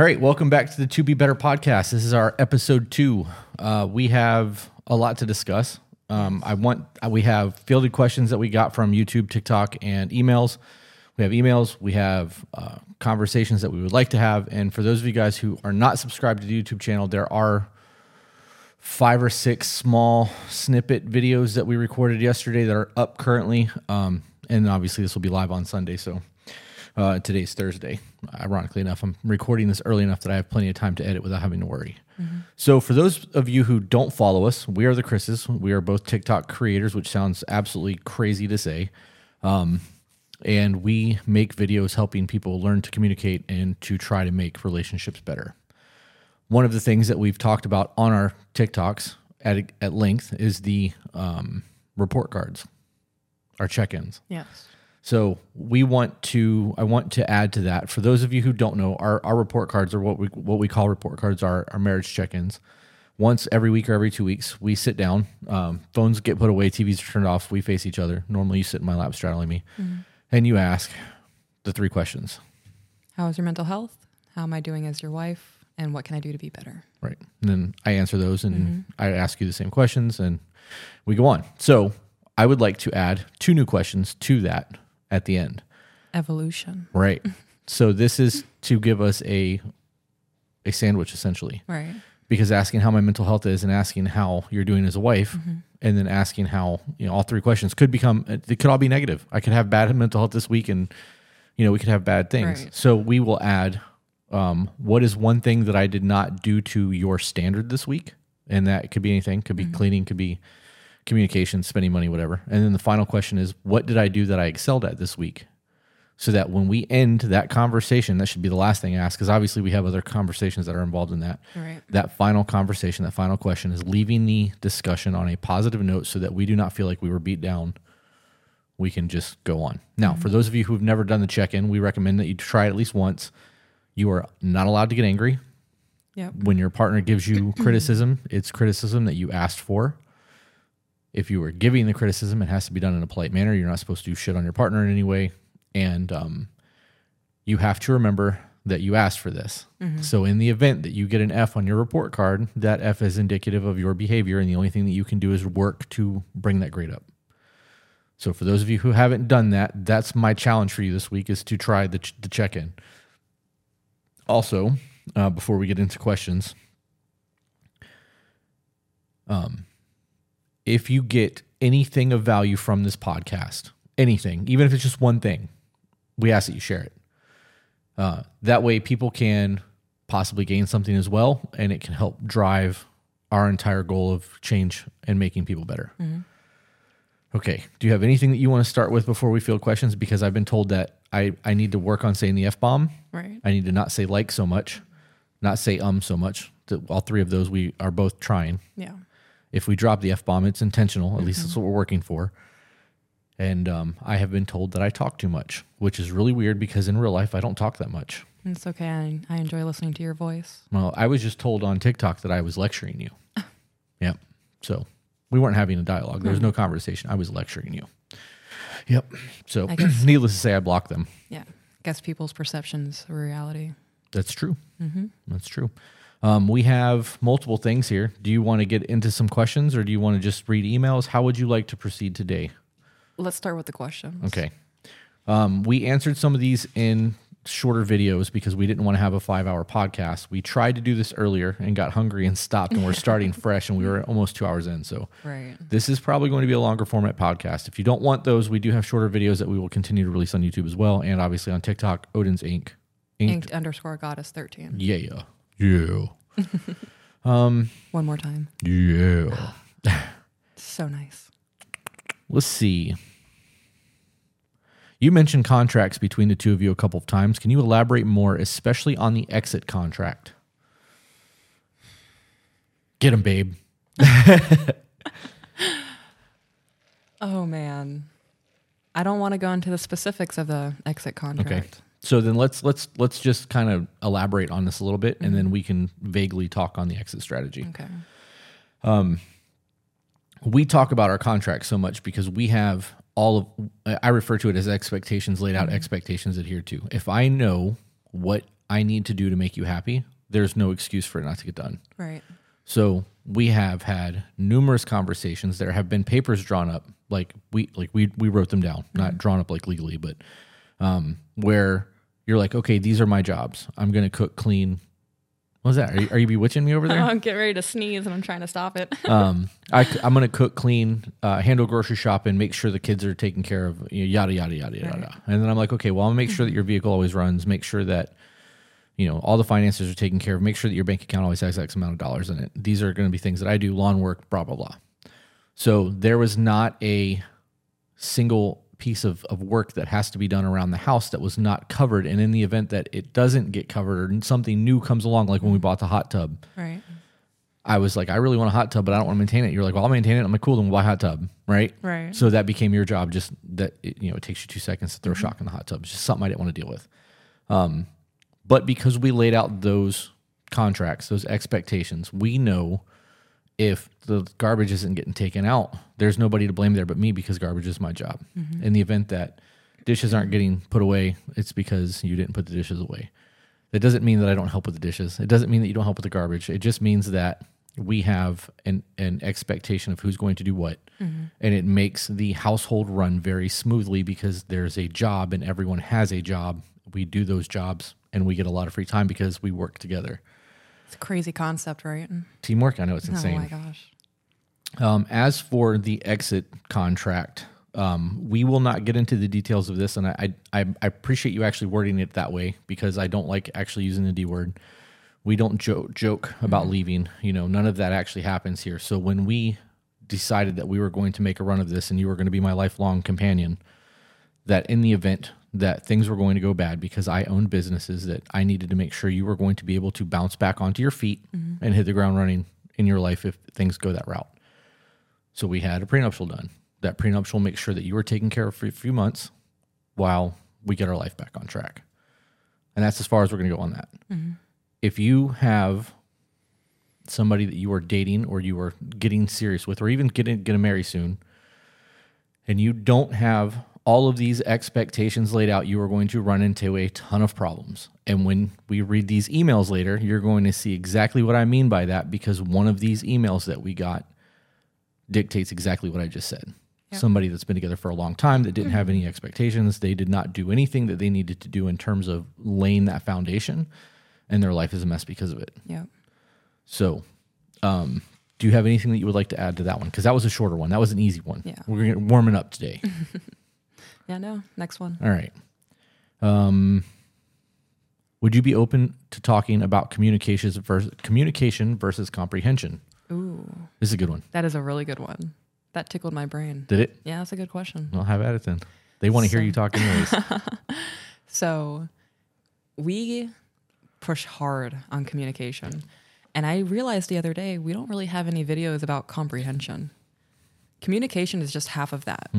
All right, welcome back to the To Be Better podcast. This is our episode two. Uh, we have a lot to discuss. Um, I want we have fielded questions that we got from YouTube, TikTok, and emails. We have emails. We have uh, conversations that we would like to have. And for those of you guys who are not subscribed to the YouTube channel, there are five or six small snippet videos that we recorded yesterday that are up currently. Um, and obviously, this will be live on Sunday. So uh, today's Thursday. Ironically enough, I'm recording this early enough that I have plenty of time to edit without having to worry. So, for those of you who don't follow us, we are the Chris's. We are both TikTok creators, which sounds absolutely crazy to say. Um, and we make videos helping people learn to communicate and to try to make relationships better. One of the things that we've talked about on our TikToks at, at length is the um, report cards, our check ins. Yes. So we want to. I want to add to that. For those of you who don't know, our, our report cards are what we what we call report cards. Are our marriage check-ins. Once every week or every two weeks, we sit down. Um, phones get put away, TVs are turned off. We face each other. Normally, you sit in my lap straddling me, and you ask the three questions. How is your mental health? How am I doing as your wife? And what can I do to be better? Right. And then I answer those and I ask you the same questions and we go on. So I would like to add two new questions to that at the end. Evolution. Right. so this is to give us a a sandwich essentially. Right. Because asking how my mental health is and asking how you're doing as a wife mm-hmm. and then asking how, you know, all three questions could become uh, it could all be negative. I could have bad mental health this week and you know, we could have bad things. Right. So we will add um, what is one thing that I did not do to your standard this week? And that could be anything, could be mm-hmm. cleaning, could be communication, spending money, whatever. And then the final question is, what did I do that I excelled at this week? So that when we end that conversation, that should be the last thing I ask, because obviously we have other conversations that are involved in that. Right. That final conversation, that final question is leaving the discussion on a positive note so that we do not feel like we were beat down. We can just go on. Now, for mm-hmm. those of you who've never done the check in, we recommend that you try it at least once. You are not allowed to get angry Yep. when your partner gives you criticism, it's criticism that you asked for. If you were giving the criticism, it has to be done in a polite manner. You're not supposed to do shit on your partner in any way. And um, you have to remember that you asked for this. So, in the event that you get an F on your report card, that F is indicative of your behavior. And the only thing that you can do is work to bring that grade up. So, for those of you who haven't done that, that's my challenge for you this week is to try the, ch- the check in. Also, uh, before we get into questions, um, if you get anything of value from this podcast, anything, even if it's just one thing, we ask that you share it. Uh, that way, people can possibly gain something as well, and it can help drive our entire goal of change and making people better. Okay. Do you have anything that you want to start with before we field questions? Because I've been told that I, I need to work on saying the F bomb. Right. I need to not say like so much, not say um so much. All three of those we are both trying. Yeah. If we drop the F bomb, it's intentional. At least that's mm-hmm. what we're working for. And um, I have been told that I talk too much, which is really weird because in real life I don't talk that much. It's okay. I, I enjoy listening to your voice. Well, I was just told on TikTok that I was lecturing you. yep. So we weren't having a dialogue. There was hmm. no conversation. I was lecturing you. Yep. So needless to say, I blocked them. Yeah. Guess people's perceptions are reality. That's true. Mm-hmm. That's true. Um, we have multiple things here. Do you want to get into some questions or do you want to just read emails? How would you like to proceed today? Let's start with the questions. Okay. Um, we answered some of these in shorter videos because we didn't want to have a five hour podcast. We tried to do this earlier and got hungry and stopped, and we're starting fresh, and we were almost two hours in. So Right. this is probably going to be a longer format podcast. If you don't want those, we do have shorter videos that we will continue to release on YouTube as well, and obviously on TikTok, Odin's Inc. Inked. Inked underscore goddess 13. Yeah. Yeah. Um, One more time. Yeah. So nice. Let's see. You mentioned contracts between the two of you a couple of times. Can you elaborate more, especially on the exit contract? Get him, babe. Oh, man. I don't want to go into the specifics of the exit contract. Okay. So then let's let's let's just kind of elaborate on this a little bit, and then mm-hmm. we can vaguely talk on the exit strategy. Okay. Um, we talk about our contract so much because we have all of I refer to it as expectations laid out, mm-hmm. expectations adhered to. If I know what I need to do to make you happy, there's no excuse for it not to get done. Right. So we have had numerous conversations. There have been papers drawn up, like we like we we wrote them down, not mm-hmm. drawn up like legally, but um, where you're like, okay, these are my jobs. I'm gonna cook, clean. What was that? Are you, are you bewitching me over there? I'm getting ready to sneeze and I'm trying to stop it. um, I, am going to cook, clean, uh, handle grocery shopping, make sure the kids are taken care of, you know, yada, yada, yada, yada. Right. yada. And then I'm like, okay, well, I'm going to make sure that your vehicle always runs, make sure that, you know, all the finances are taken care of, make sure that your bank account always has X amount of dollars in it. These are going to be things that I do, lawn work, blah, blah, blah. So there was not a single piece of, of work that has to be done around the house that was not covered. And in the event that it doesn't get covered or something new comes along, like when we bought the hot tub, right. I was like, I really want a hot tub, but I don't want to maintain it. You're like, well, I'll maintain it. I'm like, cool, then we'll buy a hot tub, right? Right. So that became your job. Just that it, you know, it takes you two seconds to throw shock in the hot tub. It's just something I didn't want to deal with. Um, but because we laid out those contracts, those expectations, we know if the garbage isn't getting taken out, there's nobody to blame there but me because garbage is my job. Mm-hmm. In the event that dishes aren't getting put away, it's because you didn't put the dishes away. That doesn't mean that I don't help with the dishes. It doesn't mean that you don't help with the garbage. It just means that we have an, an expectation of who's going to do what. Mm-hmm. And it makes the household run very smoothly because there's a job and everyone has a job. We do those jobs and we get a lot of free time because we work together. It's a crazy concept, right? Teamwork, I know it's insane. Oh my gosh. Um, as for the exit contract, um, we will not get into the details of this, and I, I I appreciate you actually wording it that way because I don't like actually using the D word. We don't joke joke about leaving. You know, none of that actually happens here. So when we decided that we were going to make a run of this, and you were going to be my lifelong companion, that in the event that things were going to go bad because I owned businesses that I needed to make sure you were going to be able to bounce back onto your feet mm-hmm. and hit the ground running in your life if things go that route. So we had a prenuptial done. That prenuptial makes sure that you were taken care of for a few months while we get our life back on track. And that's as far as we're going to go on that. Mm-hmm. If you have somebody that you are dating or you are getting serious with or even getting going to marry soon and you don't have all of these expectations laid out, you are going to run into a ton of problems. And when we read these emails later, you're going to see exactly what I mean by that because one of these emails that we got dictates exactly what I just said. Somebody that's been together for a long time that didn't have any expectations, they did not do anything that they needed to do in terms of laying that foundation, and their life is a mess because of it. Yep. So, um, do you have anything that you would like to add to that one? Because that was a shorter one. That was an easy one. Yeah. We're gonna warming up today. Yeah, no. Next one. All right. Um, would you be open to talking about communications versus communication versus comprehension? Ooh, This is a good one. that is a really good one. That tickled my brain. Did it? Yeah, that's a good question. I'll have at it then. They want to hear you talk anyways. So we push hard on communication. And I realized the other day we don't really have any videos about comprehension. Communication is just half of that.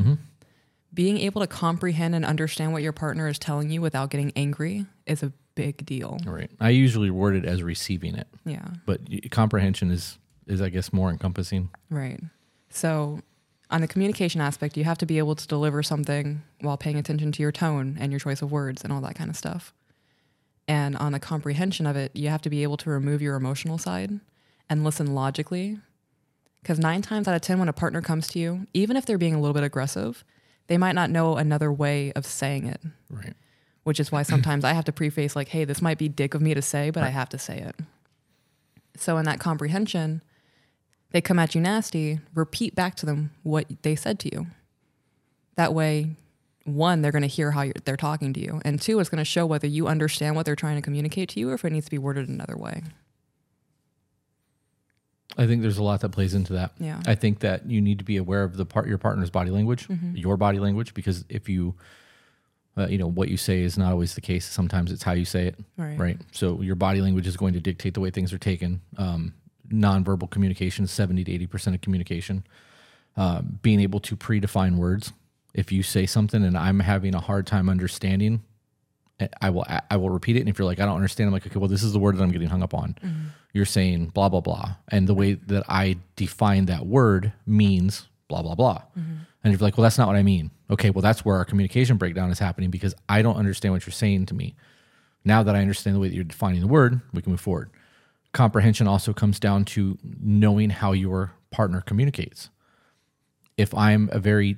Being able to comprehend and understand what your partner is telling you without getting angry is a big deal. Right. I usually word it as receiving it, Yeah. but comprehension is is I guess more encompassing. Right. So, on the communication aspect, you have to be able to deliver something while paying attention to your tone and your choice of words and all that kind of stuff. And on the comprehension of it, you have to be able to remove your emotional side and listen logically. Because nine times out of 10, when a partner comes to you, even if they're being a little bit aggressive, they might not know another way of saying it, Right. which is why sometimes I have to preface, like, hey, this might be dick of me to say, but I have to say it. So, in that comprehension, they come at you nasty, repeat back to them what they said to you. That way, one, they're going to hear how you're, they're talking to you, and two, it's going to show whether you understand what they're trying to communicate to you or if it needs to be worded another way. I think there's a lot that plays into that. Yeah. I think that you need to be aware of the part your partner's body language, Mm-hmm. your body language, because if you, uh, you know, what you say is not always the case. Sometimes it's how you say it, Right. right? So your body language is going to dictate the way things are taken. Um, nonverbal communication, seventy to eighty percent of communication. Uh, being able to predefine words. If you say something and I'm having a hard time understanding, I will I will repeat it. And if you're like, I don't understand, I'm like, okay, well, this is the word that I'm getting hung up on. Mm-hmm. You're saying blah blah blah, and the way that I define that word means blah blah blah. Mm-hmm. And you're like, well, that's not what I mean. Okay, well, that's where our communication breakdown is happening because I don't understand what you're saying to me. Now that I understand the way that you're defining the word, we can move forward. Comprehension also comes down to knowing how your partner communicates. If I'm a very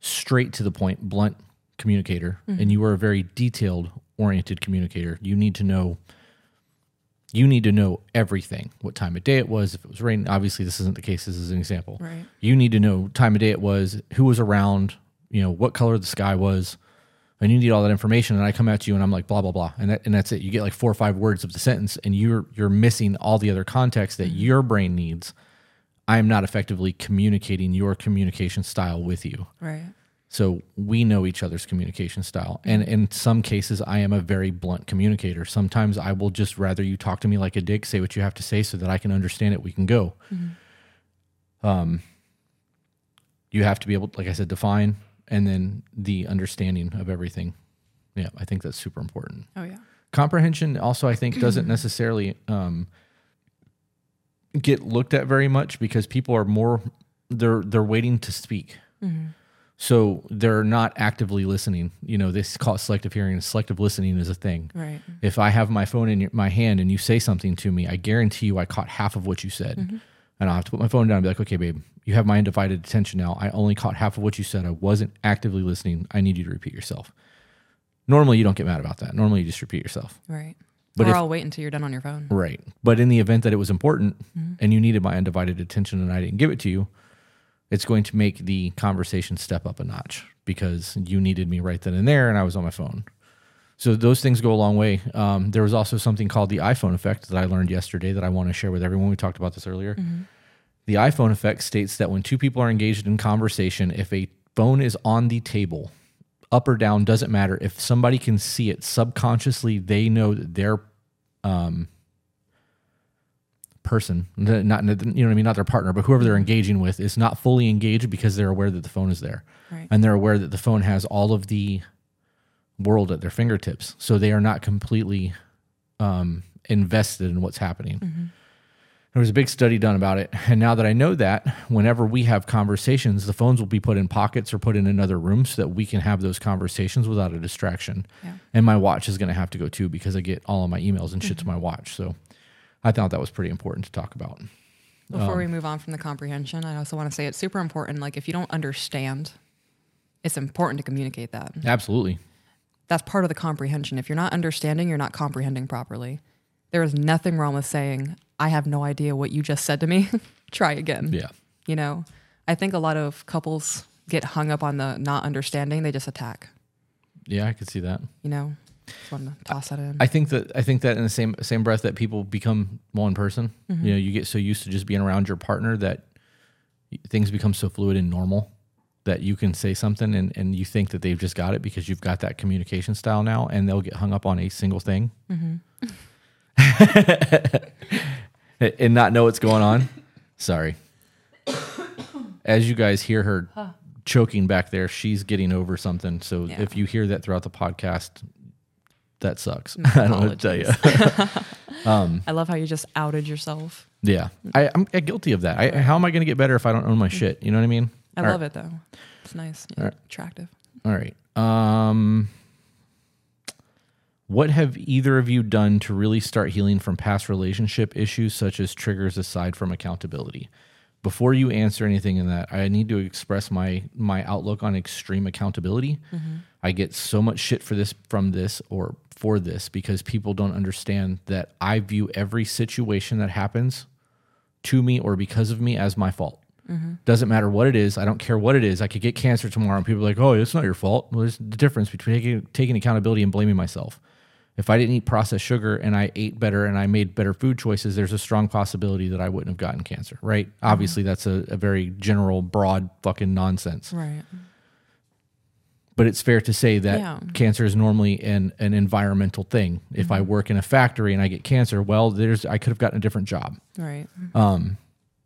straight to the point, blunt communicator, and mm-hmm. you are a very detailed oriented communicator, you need to know you need to know everything what time of day it was if it was raining obviously this isn't the case this is an example. Right. you need to know time of day it was who was around you know what color the sky was and you need all that information and i come at you and i'm like blah blah blah and, that, and that's it. You get like four or five words of the sentence and you're you're missing all the other context that mm-hmm. your brain needs. I am not effectively communicating your communication style with you. Right. So we know each other's communication style. And in some cases, I am a very blunt communicator. Sometimes I will just rather you talk to me like a dick, say what you have to say so that I can understand it. We can go. Um, you have to be able, like I said, define and then the understanding of everything. Yeah, I think that's super important Oh yeah. comprehension also i think doesn't necessarily um, get looked at very much because people are more they're they're waiting to speak so they're not actively listening. You know this call it selective hearing selective listening is a thing. Right. if i have my phone in your, my hand and you say something to me i guarantee you i caught half of what you said. Mm-hmm. And i'll have to put my phone down and be like okay babe you have my undivided attention now. I only caught half of what you said. I wasn't actively listening. I need you to repeat yourself. Normally you don't get mad about that. Normally you just repeat yourself. Right. But or if- I'll wait until you're done on your phone. Right. But in the event that it was important mm-hmm. and you needed my undivided attention and I didn't give it to you, it's going to make the conversation step up a notch because you needed me right then and there and I was on my phone. So those things go a long way. Um, there was also something called the iPhone effect that I learned yesterday that I want to share with everyone. We talked about this earlier. The iPhone effect states that when two people are engaged in conversation, if a phone is on the table, up or down doesn't matter. If somebody can see it subconsciously, they know that their um, person, not you know what I mean, not their partner, but whoever they're engaging with is not fully engaged because they're aware that the phone is there, Right. and they're aware that the phone has all of the world at their fingertips, so they are not completely um, invested in what's happening. There was a big study done about it. And now that I know that, whenever we have conversations, the phones will be put in pockets or put in another room so that we can have those conversations without a distraction. Yeah. And my watch is going to have to go too because I get all of my emails and shit to my watch. So I thought that was pretty important to talk about. Before Um, we move on from the comprehension, I also want to say it's super important. Like if you don't understand, it's important to communicate that. Absolutely. That's part of the comprehension. If you're not understanding, you're not comprehending properly. There is nothing wrong with saying, I have no idea what you just said to me. Try again. Yeah. You know, I think a lot of couples get hung up on the not understanding. They just attack, Yeah, I could see that. you know? To toss that in. I think that I think that in the same same breath that people become one person. Mm-hmm. You know, you get so used to just being around your partner that things become so fluid and normal that you can say something and, and you think that they've just got it because you've got that communication style now and they'll get hung up on a single thing mm-hmm. and not know what's going on. Sorry. As you guys hear her choking back there, she's getting over something. So Yeah. if you hear that throughout the podcast, that sucks. I don't know what to tell you. I love how you just outed yourself. Yeah, I, I'm guilty of that. I, how am I going to get better if I don't own my shit? You know what I mean? I All love right. it though. It's nice, All right. attractive. All right. Um, what have either of you done to really start healing from past relationship issues, such as triggers aside from accountability? Before you answer anything in that, I need to express my my outlook on extreme accountability. Mm-hmm. I get so much shit for this from this or for this because people don't understand that I view every situation that happens to me or because of me as my fault. Mm-hmm. Doesn't matter what it is. I don't care what it is. I could get cancer tomorrow, and people are like, "Oh, it's not your fault." Well, there's the difference between taking, taking accountability and blaming myself. If I didn't eat processed sugar and I ate better and I made better food choices, there's a strong possibility that I wouldn't have gotten cancer. Right? Uh-huh. Obviously, that's a, a very general, broad fucking nonsense. Right. But it's fair to say that Yeah. cancer is normally an an environmental thing. If I mm-hmm. work in a factory and I get cancer, well, there's I could have gotten a different job. Right. Um,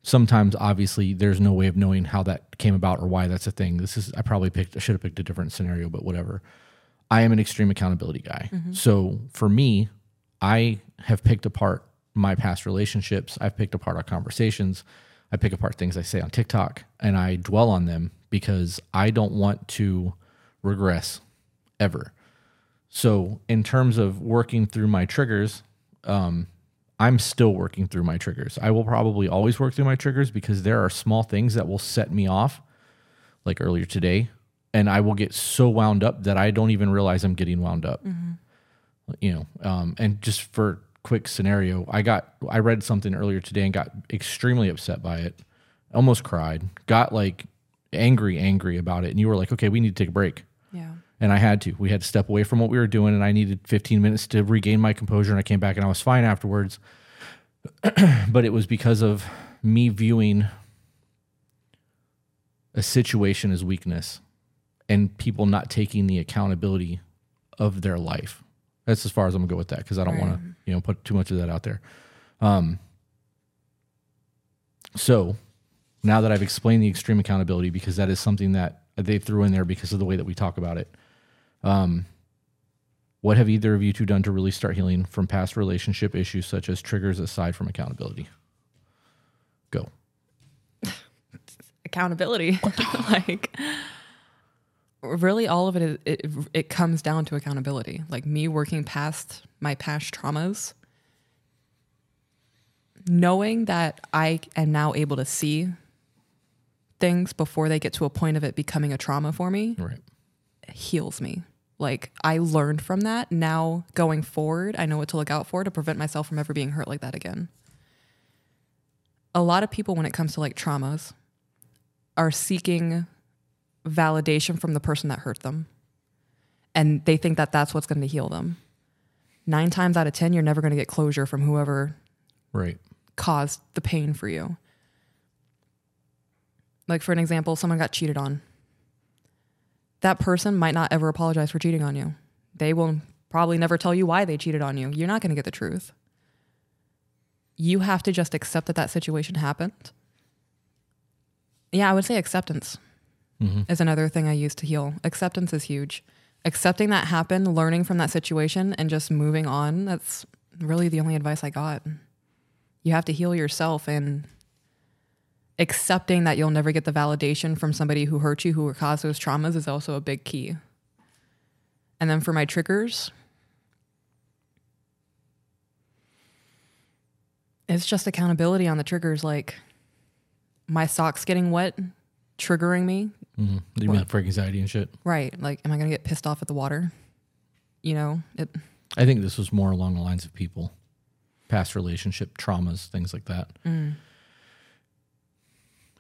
sometimes obviously there's no way of knowing how that came about or why that's a thing. This is I probably picked I should have picked a different scenario, but whatever. I am an extreme accountability guy. So for me, I have picked apart my past relationships. I've picked apart our conversations. I pick apart things I say on TikTok and I dwell on them because I don't want to regress ever. So, in terms of working through my triggers, um, I'm still working through my triggers. I will probably always work through my triggers because there are small things that will set me off, like earlier today, and I will get so wound up that I don't even realize I'm getting wound up. You know, um, and just for quick scenario, I got I read something earlier today and got extremely upset by it, almost cried, got like angry, angry about it, and you were like, okay, we need to take a break Yeah. and I had to. We had to step away from what we were doing, and I needed 15 minutes to regain my composure. And I came back, and I was fine afterwards. but it was because of me viewing a situation as weakness, and people not taking the accountability of their life. That's as far as I'm gonna go with that because I don't want to, you know, put too much of that out there. Um, so now that I've explained the extreme accountability, because that is something that they threw in there because of the way that we talk about it. Um, what have either of you two done to really start healing from past relationship issues, such as triggers aside from accountability? Go. accountability like really all of it is it, it comes down to accountability. Like me working past my past traumas knowing that i am now able to see things before they get to a point of it becoming a trauma for me Right. heals me. Like i learned from that. Now going forward i know what to look out for to prevent myself from ever being hurt like that again. A lot of people when it comes to like traumas are seeking validation from the person that hurt them. And they think that that's what's going to heal them. Nine times out of 10, you're never going to get closure from whoever Right. caused the pain for you. Like, for an example, someone got cheated on. That person might not ever apologize for cheating on you. They will probably never tell you why they cheated on you. You're not going to get the truth. You have to just accept that that situation happened. Yeah, I would say acceptance Mm-hmm. is another thing I use to heal. Acceptance is huge. Accepting that happened, learning from that situation, and just moving on. That's really the only advice I got you have to heal yourself and accepting that you'll never get the validation from somebody who hurt you who caused those traumas is also a big key and then for my triggers it's just accountability on the triggers like my socks getting wet triggering me Mm-hmm. You mean for anxiety and shit? right like am i going to get pissed off at the water you know it I think this was more along the lines of people, past relationship traumas, things like that.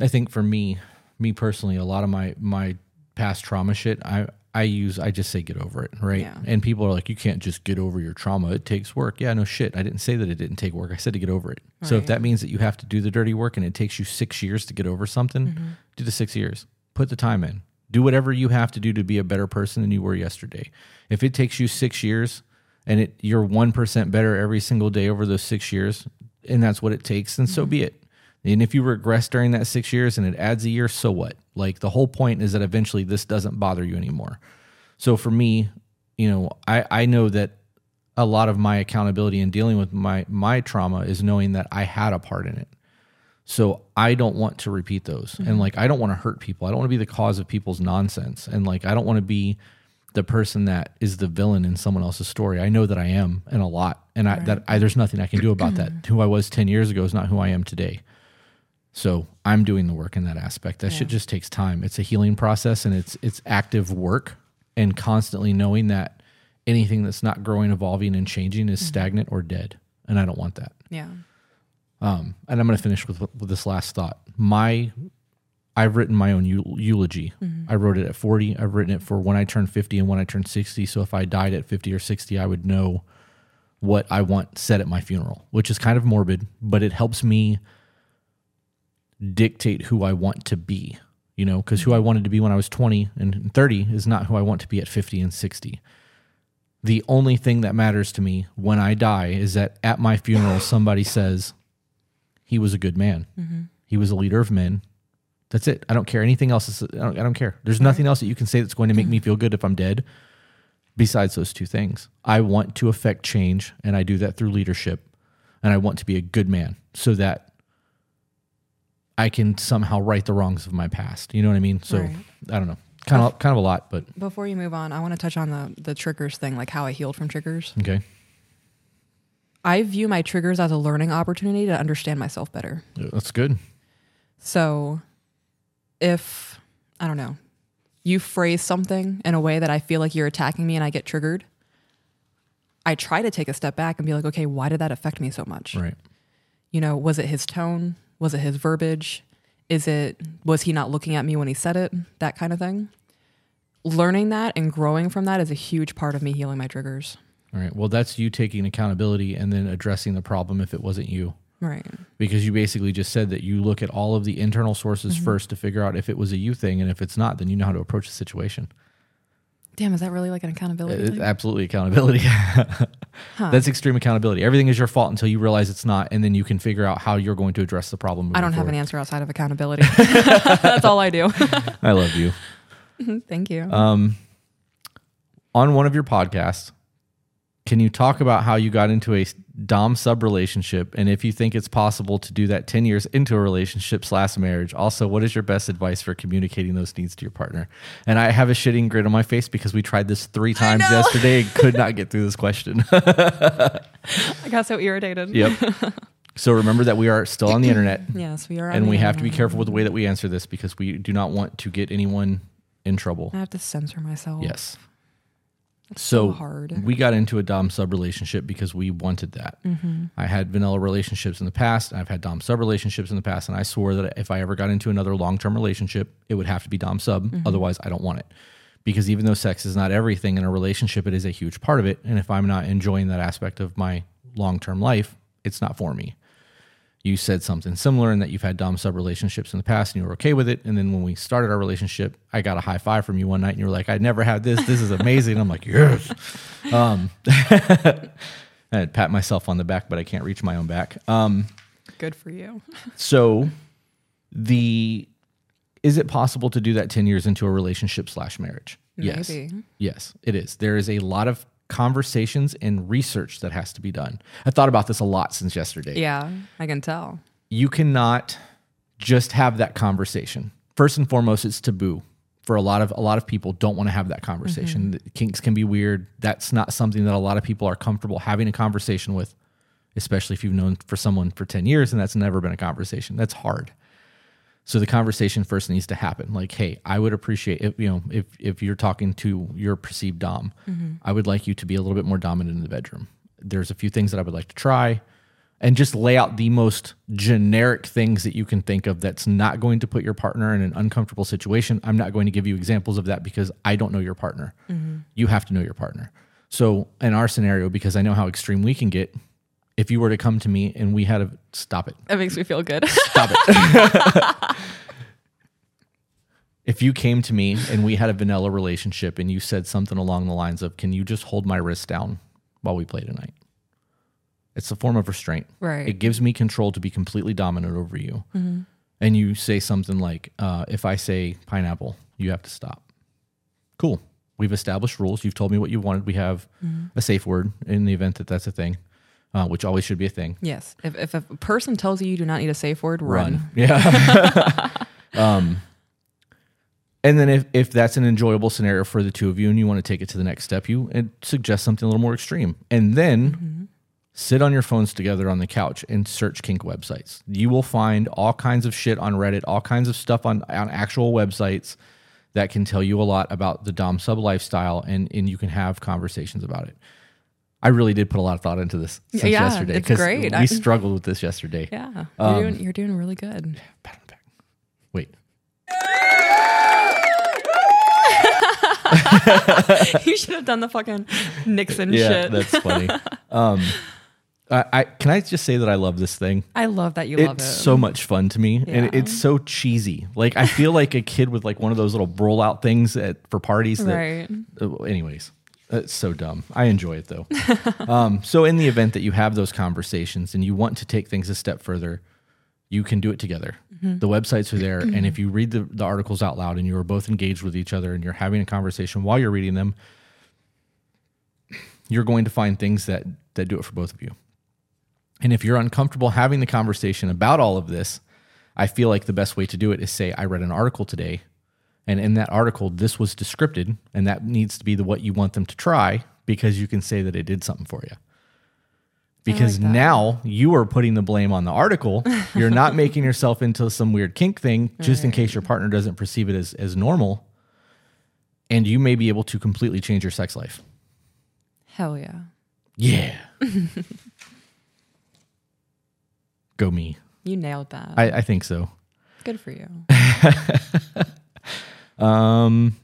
I think for me, me personally, a lot of my my past trauma shit, I I use I just say get over it, right? Yeah. And people are like, you can't just get over your trauma. It takes work. Yeah, no shit. I didn't say that it didn't take work. I said to get over it. So if that means that you have to do the dirty work and it takes you six years to get over something, do the six years. Put the time in. Do whatever you have to do to be a better person than you were yesterday. If it takes you six years and it you're one percent better every single day over those six years, and that's what it takes, then so mm-hmm. be it. And if you regress during that six years and it adds a year, so what? Like the whole point is that eventually this doesn't bother you anymore. So for me, you know, I, I know that a lot of my accountability in dealing with my my trauma is knowing that I had a part in it. So I don't want to repeat those. And mm-hmm. like I don't want to hurt people. I don't want to be the cause of people's nonsense. And like I don't want to be the person that is the villain in someone else's story. I know that I am and a lot. And I that I there's nothing I can do about that. Who I was 10 years ago is not who I am today. So I'm doing the work in that aspect. That shit just takes time. It's a healing process and it's it's active work and constantly knowing that anything that's not growing, evolving, and changing is mm-hmm. stagnant or dead. And I don't want that. yeah Um, and I'm going to finish with, with this last thought. My, I've written my own eu- eulogy. I wrote it at 40. I've written it for when I turn 50 and when I turn 60. So if I died at 50 or 60, I would know what I want said at my funeral, which is kind of morbid, but it helps me dictate who I want to be, you know, because who I wanted to be when I was 20 and 30 is not who I want to be at 50 and 60 the only thing that matters to me when I die is that at my funeral, somebody says, he was a good man. Mm-hmm. He was a leader of men. That's it. I don't care. Anything else I don't, I don't care. There's nothing else that you can say that's going to make me mm-hmm. feel good if I'm dead besides those two things. I want to affect change, and I do that through leadership. And I want to be a good man so that I can somehow right the wrongs of my past. You know what I mean? So Right. I don't know. kind of kind of a lot, but Before you move on, I want to touch on the the triggers thing, like how I healed from triggers. okay. I view my triggers as a learning opportunity to understand myself better. That's good. So if I don't know, you phrase something in a way that I feel like you're attacking me and I get triggered, I try to take a step back and be like, okay, why did that affect me so much? Right. You know, was it his tone? Was it his verbiage? Is it was he not looking at me when he said it? That kind of thing. Learning that and growing from that is a huge part of me healing my triggers. All right. Well, that's you taking accountability and then addressing the problem if it wasn't you. Right. Because you basically just said that you look at all of the internal sources Mm-hmm. first to figure out if it was a you thing. And if it's not, then you know how to approach the situation. Damn, is that really like an accountability? It's thing? absolutely accountability. huh. That's extreme accountability. Everything is your fault until you realize it's not. And then you can figure out how you're going to address the problem. I don't moving have an answer outside of accountability. That's all I do. I love you. Thank you. Um, on one of your podcasts, can you talk about how you got into a dom sub relationship and if you think it's possible to do that 10 years into a relationship slash marriage? Also what is your best advice for communicating those needs to your partner? And i have a shitting grin on my face because we tried this three times yesterday and could not get through this question. I got so irritated. yep. So remember that we are still on the internet. Yes, we are. and we have to be careful with the way that we answer this because we do not want to get anyone in trouble. I have to censor myself. yes so so hard. we got into a dom sub relationship because we wanted that. Mm-hmm. I had vanilla relationships in the past. I've had dom sub relationships in the past, and I swore that if I ever got into another long term relationship, it would have to be dom sub. Mm-hmm. Otherwise, I don't want it. Because even though sex is not everything in a relationship, it is a huge part of it. And if I'm not enjoying that aspect of my long term life, it's not for me. You said something similar and that you've had dom sub relationships in the past and you were okay with it. And then when we started our relationship, I got a high five from you one night and you were like, I never had this. This is amazing. I'm like, yes. Um, I'd pat myself on the back, but I can't reach my own back. Um, Good for you. so the is it possible to do that 10 years into a relationship slash marriage? Yes. Yes, it is. There is a lot of conversations and research that has to be done. I thought about this a lot since yesterday. Yeah, I can tell. You cannot just have that conversation. First and foremost, it's taboo. For a lot of a lot of people don't want to have that conversation. Mm-hmm. The Kinks can be weird. That's not something that a lot of people are comfortable having a conversation with, especially if you've known for someone for 10 years and that's never been a conversation. That's hard. So the conversation first needs to happen. Like, hey, I would appreciate if you know if if you're talking to your perceived dom, mm-hmm. I would like you to be a little bit more dominant in the bedroom. There's a few things that I would like to try, and just lay out the most generic things that you can think of. That's not going to put your partner in an uncomfortable situation. I'm not going to give you examples of that because I don't know your partner. Mm-hmm. You have to know your partner. So in our scenario, because I know how extreme we can get, if you were to come to me and we had a stop it, That makes me feel good. Stop it. if you came to me and we had a vanilla relationship and you said something along the lines of, Can you just hold my wrist down while we play tonight? It's a form of restraint. Right. It gives me control to be completely dominant over you. And you say something like, uh, If I say pineapple, you have to stop. Cool. We've established rules. You've told me what you wanted. We have a safe word in the event that that's a thing, uh, which always should be a thing. yes. If, if a person tells you you do not need a safe word, run. run. Yeah. um, and then if, if that's an enjoyable scenario for the two of you and you want to take it to the next step, you and suggest something a little more extreme. And then sit on your phones together on the couch and search kink websites. You will find all kinds of shit on Reddit, all kinds of stuff on, on actual websites that can tell you a lot about the Dom sub lifestyle and, and you can have conversations about it. I really did put a lot of thought into this since Yeah, yesterday it's great. we I- struggled with this yesterday. Yeah. You're, doing, you're doing really good. Pat on the back. Wait. you should have done the fucking Nixon Yeah, shit. that's funny. um, I, I can I just say that I love this thing. I love that you love It's so much fun to me, and Yeah. it's so cheesy. Like I feel like a kid with like one of those little roll out things at for parties. That, right. uh, anyways, it's so dumb. I enjoy it though. um, so in the event that you have those conversations and you want to take things a step further, you can do it together. The websites are there, and if you read the, the articles out loud and you are both engaged with each other and you're having a conversation while you're reading them, you're going to find things that that do it for both of you. And if you're uncomfortable having the conversation about all of this, I feel like the best way to do it is say, I read an article today And in that article, this was descripted, and that needs to be the what you want them to try because you can say that it did something for you. Because that. now you are putting the blame on the article. You're not making yourself into some weird kink thing just in case your partner doesn't perceive it as, as normal. And you may be able to completely change your sex life. Hell yeah. Yeah. Go me. You nailed that. I, I think so. Good for you. Um,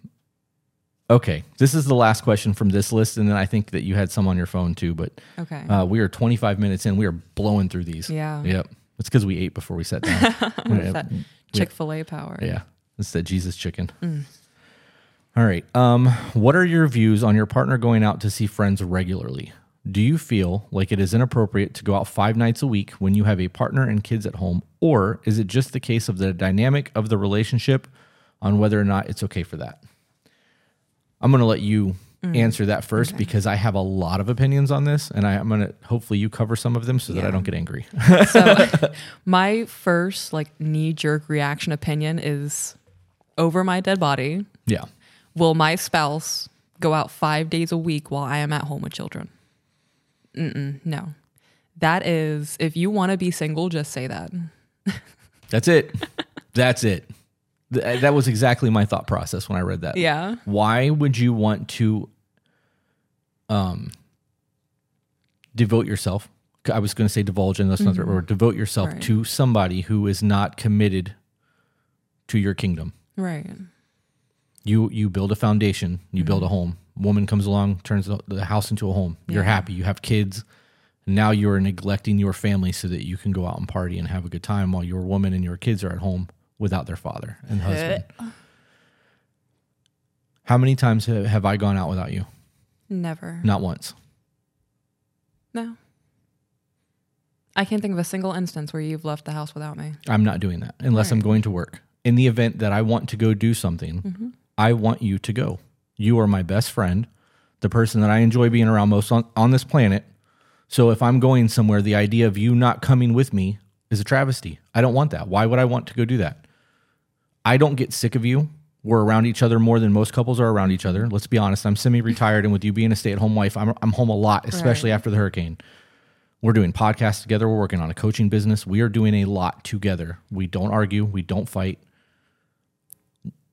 okay, this is the last question from this list, and then I think that you had some on your phone too. But Okay. uh, we are 25 minutes in. We are blowing through these. Yeah. Yep. It's because we ate before we sat down. Chick fil A power. yeah. It's that Jesus chicken. Mm. All right. Um, what are your views on your partner going out to see friends regularly? Do you feel like it is inappropriate to go out five nights a week when you have a partner and kids at home? Or is it just the case of the dynamic of the relationship on whether or not it's okay for that? I'm going to let you mm. answer that first because I have a lot of opinions on this, and I, I'm going to hopefully you cover some of them so that I don't get angry. So my first like knee jerk reaction opinion is over my dead body. yeah. Will my spouse go out five days a week while I am at home with children? Mm-mm, no. That is, if you want to be single, just say that. That's it. That's it. Th- That was exactly my thought process when I read that. Yeah. Why would you want to um devote yourself? I was going to say divulge, and that's not the right word. Devote yourself Right. to somebody who is not committed to your kingdom. Right. You you build a foundation. You build a home. Woman comes along, turns the- the house into a home. You're happy. You have kids. Now you're neglecting your family so that you can go out and party and have a good time while your woman and your kids are at home without their father and husband. How many times ha- have I gone out without you? Never. Not once. No. I can't think of a single instance where you've left the house without me. I'm not doing that unless I'm going to work. In the event that I want to go do something, mm-hmm. I want you to go. You are my best friend, the person that I enjoy being around most on, on this planet. So if I'm going somewhere, the idea of you not coming with me is a travesty. I don't want that. Why would I want to go do that? I don't get sick of you. We're around each other more than most couples are around each other. Let's be honest. I'm semi-retired, and with you being a stay-at-home wife, I'm I'm home a lot, especially Right. after the hurricane. We're doing podcasts together. We're working on a coaching business. We are doing a lot together. We don't argue. We don't fight.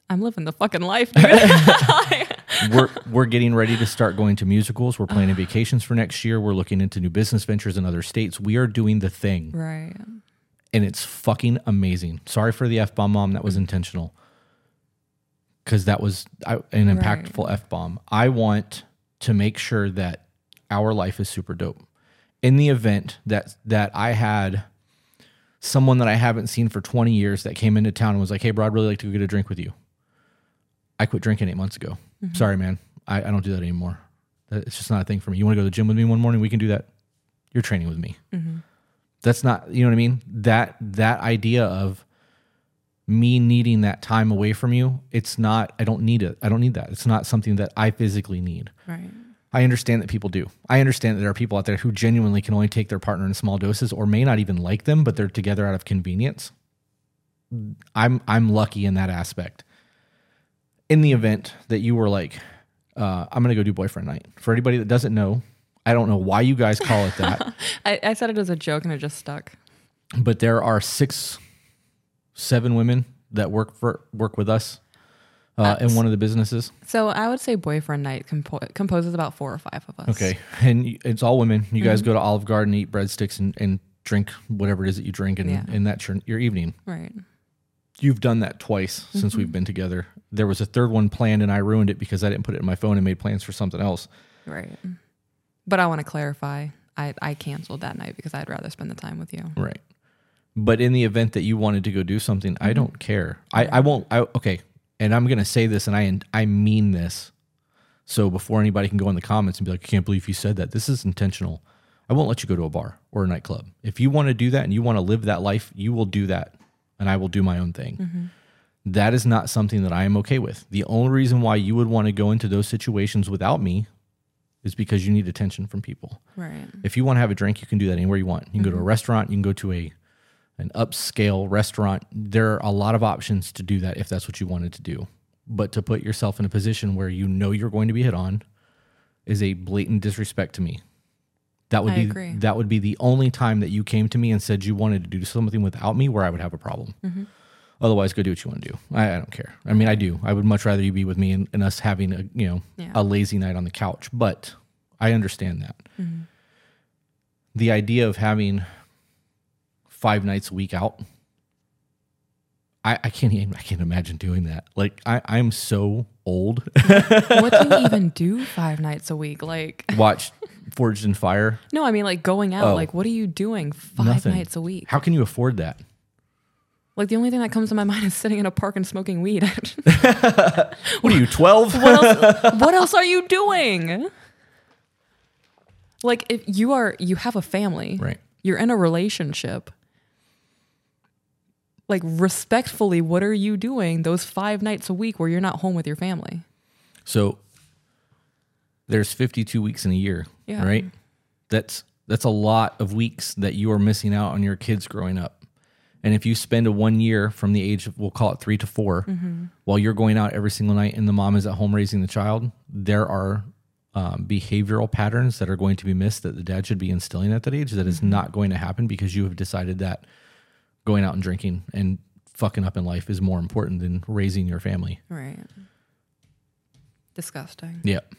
I'm living the fucking life, dude. We're we're getting ready to start going to musicals. We're planning vacations for next year. We're looking into new business ventures in other states. We are doing the thing. right. And it's fucking amazing. Sorry for the f bomb, mom. That was intentional because that was an impactful f bomb. I want to make sure that our life is super dope. In the event that that I had someone that I haven't seen for 20 years that came into town and was like, "Hey, bro, I'd really like to go get a drink with you." I quit drinking eight months ago. Mm-hmm. Sorry, man. I, I don't do that anymore. That- It's just not a thing for me. You want to go to the gym with me one morning? We can do that. You're training with me mm-hmm. That's not you know what i mean? That that idea of me needing that time away from you it's not i don't need it. I don't need that. It's not something that i physically need. Right. i understand that people do. I understand that there are people out there who genuinely can only take their partner in small doses or may not even like them but they're together out of convenience. I'm i'm lucky in that aspect. In the event that you were like uh, i'm gonna go do boyfriend night for anybody that doesn't know i don't know why you guys call it that I, I said it as a joke and it just stuck. but there are six, seven women that work for work with us uh, in one of the businesses. So I would say boyfriend night compo- composes about four or five of us. Okay, and it's all women. You Mm-hmm. guys go to Olive Garden, eat breadsticks, and, and drink whatever it is that you drink, and, Yeah. and that's your, your evening. Right. You've done that twice since Mm-hmm. we've been together. There was a third one planned, and I ruined it because I didn't put it in my phone and made plans for something else. Right. But I want to clarify. I, I canceled that night because I'd rather spend the time with you. Right. But in the event that you wanted to go do something, Mm-hmm. I don't care. I, I won't. I, okay. And I'm going to say this, and I I mean this. So before anybody can go in the comments and be like, I can't believe you said that. This is intentional. I won't let you go to a bar or a nightclub. If you want to do that and you want to live that life, you will do that. And I will do my own thing. That is not something that I am okay with. The only reason why you would want to go into those situations without me is because you need attention from people. Right. If you want to have a drink, you can do that anywhere you want. You can go to a restaurant, you can go to a an upscale restaurant. There are a lot of options to do that if that's what you wanted to do. but to put yourself in a position where you know you're going to be hit on is a blatant disrespect to me. That would I be agree. that would be the only time that you came to me and said you wanted to do something without me where I would have a problem. Mm-hmm. Otherwise, go do what you want to do. I, I don't care. I mean, I do. I would much rather you be with me and, and us having a you know Yeah. a lazy night on the couch. But I understand that. Mm-hmm. The idea of having five nights a week out, I, I can't even I can't imagine doing that. Like I, I'm so old. what do you even do five nights a week? Like, Watch Forged in Fire. no, I mean, like going out. Oh. Like, what are you doing five Nothing. nights a week? How can you afford that? Like, the only thing that comes to my mind is sitting in a park and smoking weed. What are you, 12? what else? what else are you doing? Like, if you are, you have a family, Right. You're in a relationship. Like, respectfully, what are you doing those five nights a week where you're not home with your family? So there's 52 weeks in a year, Yeah. right? That's that's a lot of weeks that you are missing out on your kids growing up. And if you spend a one year from the age of we'll call it 3 to 4 while you're going out every single night and the mom is at home raising the child, there are um, behavioral patterns that are going to be missed that the dad should be instilling at that age that is not going to happen because you have decided that going out and drinking and fucking up in life is more important than raising your family. Right. Disgusting. Yep.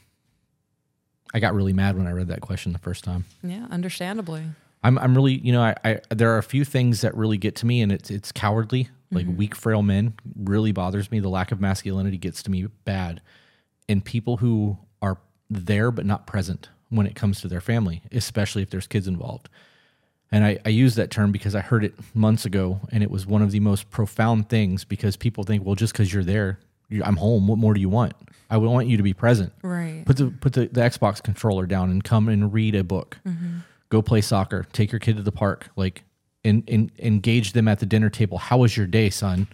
I got really mad when I read that question the first time. Yeah, understandably. I'm I'm really you know I, I there are a few things that really get to me and it's it's cowardly. Like mm-hmm. weak frail men really bothers me. The lack of masculinity gets to me bad. And people who are there but not present when it comes to their family especially if there's kids involved. And I, I use that term because I heard it months ago and it was one of the most profound things because people think well just because you're there you I'm home. What more do you want? I would want you to be present. Right. put the put the, the Xbox controller down and come and read a book. Mm-hmm. Go play soccer. Take your kid to the park. Like and, and engage them at the dinner table. How was your day, son?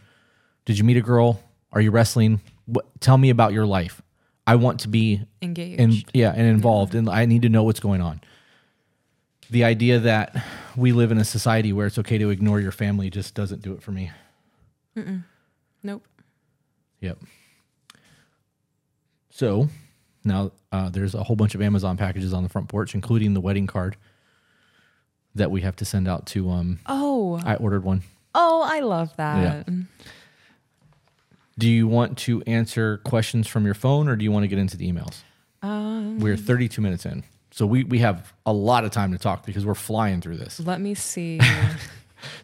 Did you meet a girl? Are you wrestling? What, tell me about your life. I want to be Engaged. and yeah, and involved, and I need to know what's going on. The idea that we live in a society where it's okay to ignore your family just doesn't do it for me. nope. Yep. So now uh, there's a whole bunch of Amazon packages on the front porch, including the wedding card that we have to send out to. Um, Oh, I ordered one. oh, I love that. Do you want to answer questions from your phone, or do you want to get into the emails? Um, We're 32 minutes in, so we we have a lot of time to talk because we're flying through this. let me see.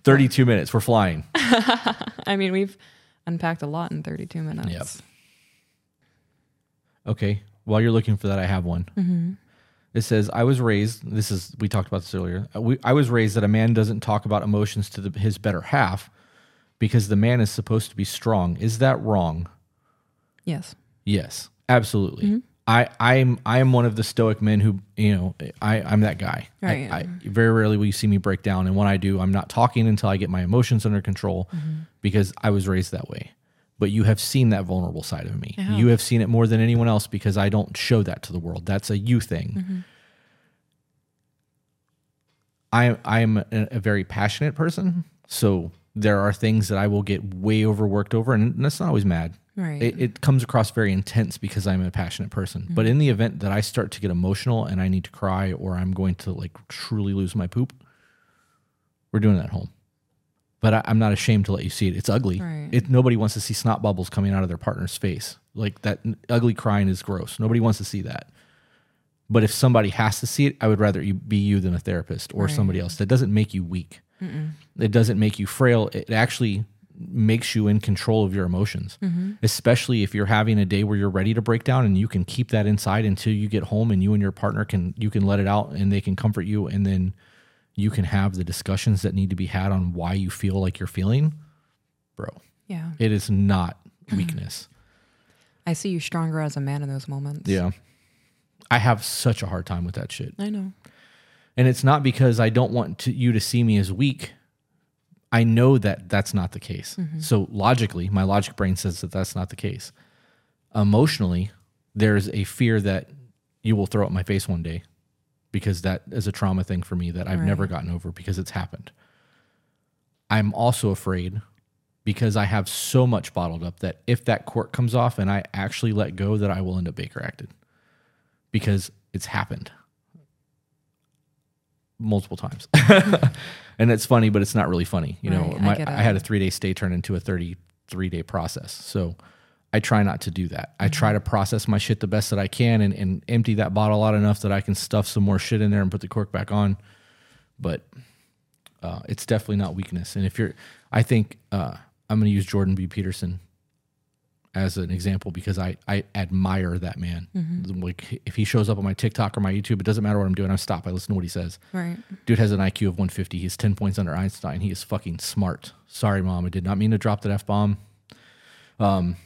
32 minutes, we're flying. I mean, we've unpacked a lot in 32 minutes. Yep. Okay. While you're looking for that, I have one. It says, I was raised, this is, we talked about this earlier. Uh, We, I was raised that a man doesn't talk about emotions to the, his better half because the man is supposed to be strong. Is that wrong? Yes. Yes, absolutely. I, I'm I am one of the stoic men who you know I I'm that guy. Right. I, very rarely will you see me break down, and when I do, I'm not talking until I get my emotions under control because I was raised that way. But you have seen that vulnerable side of me. You have seen it more than anyone else because I don't show that to the world. That's a you thing. Mm-hmm. I I'm a, a very passionate person, so there are things that I will get way overworked over, and that's not always mad. Right. It, it comes across very intense because I'm a passionate person. Mm-hmm. But in the event that I start to get emotional and I need to cry or I'm going to like truly lose my poop, we're doing that home. But I, I'm not ashamed to let you see it. It's ugly. Right. It nobody wants to see snot bubbles coming out of their partner's face. Like that ugly crying is gross. Nobody wants to see that. But if somebody has to see it, I would rather you be you than a therapist or Right. somebody else. That doesn't make you weak. It doesn't make you frail. It actually makes you in control of your emotions, mm-hmm. especially if you're having a day where you're ready to break down and you can keep that inside until you get home and you and your partner can you can let it out and they can comfort you and then you can have the discussions that need to be had on why you feel like you're feeling. Bro, yeah. it is not weakness. I see you stronger as a man in those moments. yeah. I have such a hard time with that shit. I know. And it's not because I don't want to, you to see me as weak. I know that that's not the case. Mm-hmm. So logically, my logic brain says that that's not the case. Emotionally, there's a fear that you will throw at my face one day because that is a trauma thing for me that I've never gotten over because it's happened. I'm also afraid because I have so much bottled up that if that cork comes off and I actually let go, that I will end up Baker acted because it's happened multiple times. and it's funny, but it's not really funny. You know, Right, I my, get I, had a three day stay turn into a 33 day process. So I try not to do that. I try to process my shit the best that I can and, and empty that bottle out enough that I can stuff some more shit in there and put the cork back on. But uh, it's definitely not weakness. And if you're, I think uh, I'm going to use Jordan B. Peterson as an example because I, I admire that man. Like if he shows up on my TikTok or my YouTube, it doesn't matter what I'm doing. I stop. I listen to what he says. Right. Dude has an IQ of 150. He's 10 points under Einstein. He is fucking smart. Sorry, mom. I did not mean to drop that F bomb. Um,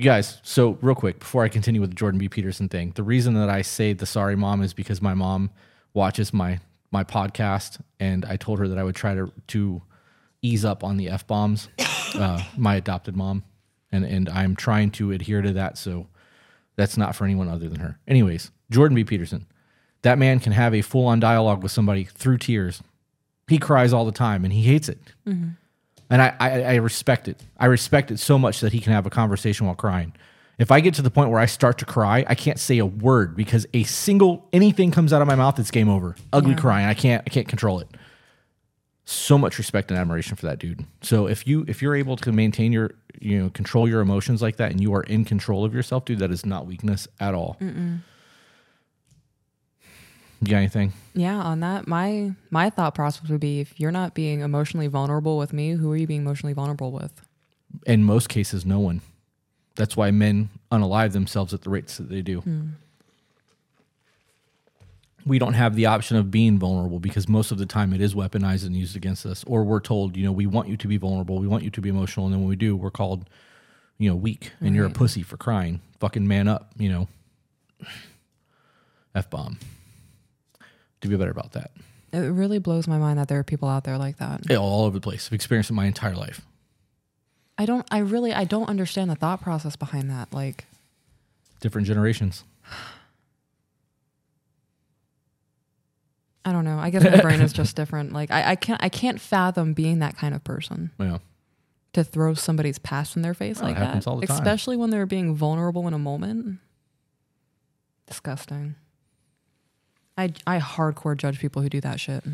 you guys, so real quick, before I continue with the Jordan B. Peterson thing, the reason that I say the sorry mom is because my mom watches my my podcast and I told her that I would try to to ease up on the F bombs, uh, my adopted mom. And and I'm trying to adhere to that. So that's not for anyone other than her. Anyways, Jordan B. Peterson. That man can have a full on dialogue with somebody through tears. He cries all the time and he hates it. And I, I, I respect it. I respect it so much that he can have a conversation while crying. If I get to the point where I start to cry, I can't say a word because a single anything comes out of my mouth, it's game over. Ugly Yeah. crying. I can't I can't control it. So much respect and admiration for that dude. So if you if you're able to maintain your you know control your emotions like that and you are in control of yourself, dude, that is not weakness at all. You got anything? Yeah, on that, my my thought process would be if you're not being emotionally vulnerable with me, who are you being emotionally vulnerable with? in most cases, no one. That's why men unalive themselves at the rates that they do. Hmm. We don't have the option of being vulnerable because most of the time it is weaponized and used against us. Or we're told, you know, we want you to be vulnerable, we want you to be emotional, and then when we do, we're called, you know, weak and you're a pussy for crying. Fucking man up, you know. F bomb. To be better about that. It really blows my mind that there are people out there like that. Yeah, all over the place. I've experienced it my entire life. I don't I really I don't understand the thought process behind that. Like Different generations. I don't know. I guess my brain is just different. Like I, I can't I can't fathom being that kind of person Yeah. to throw somebody's past in their face it like that. all the time. Especially when they're being vulnerable in a moment. Disgusting. I I hardcore judge people who do that shit.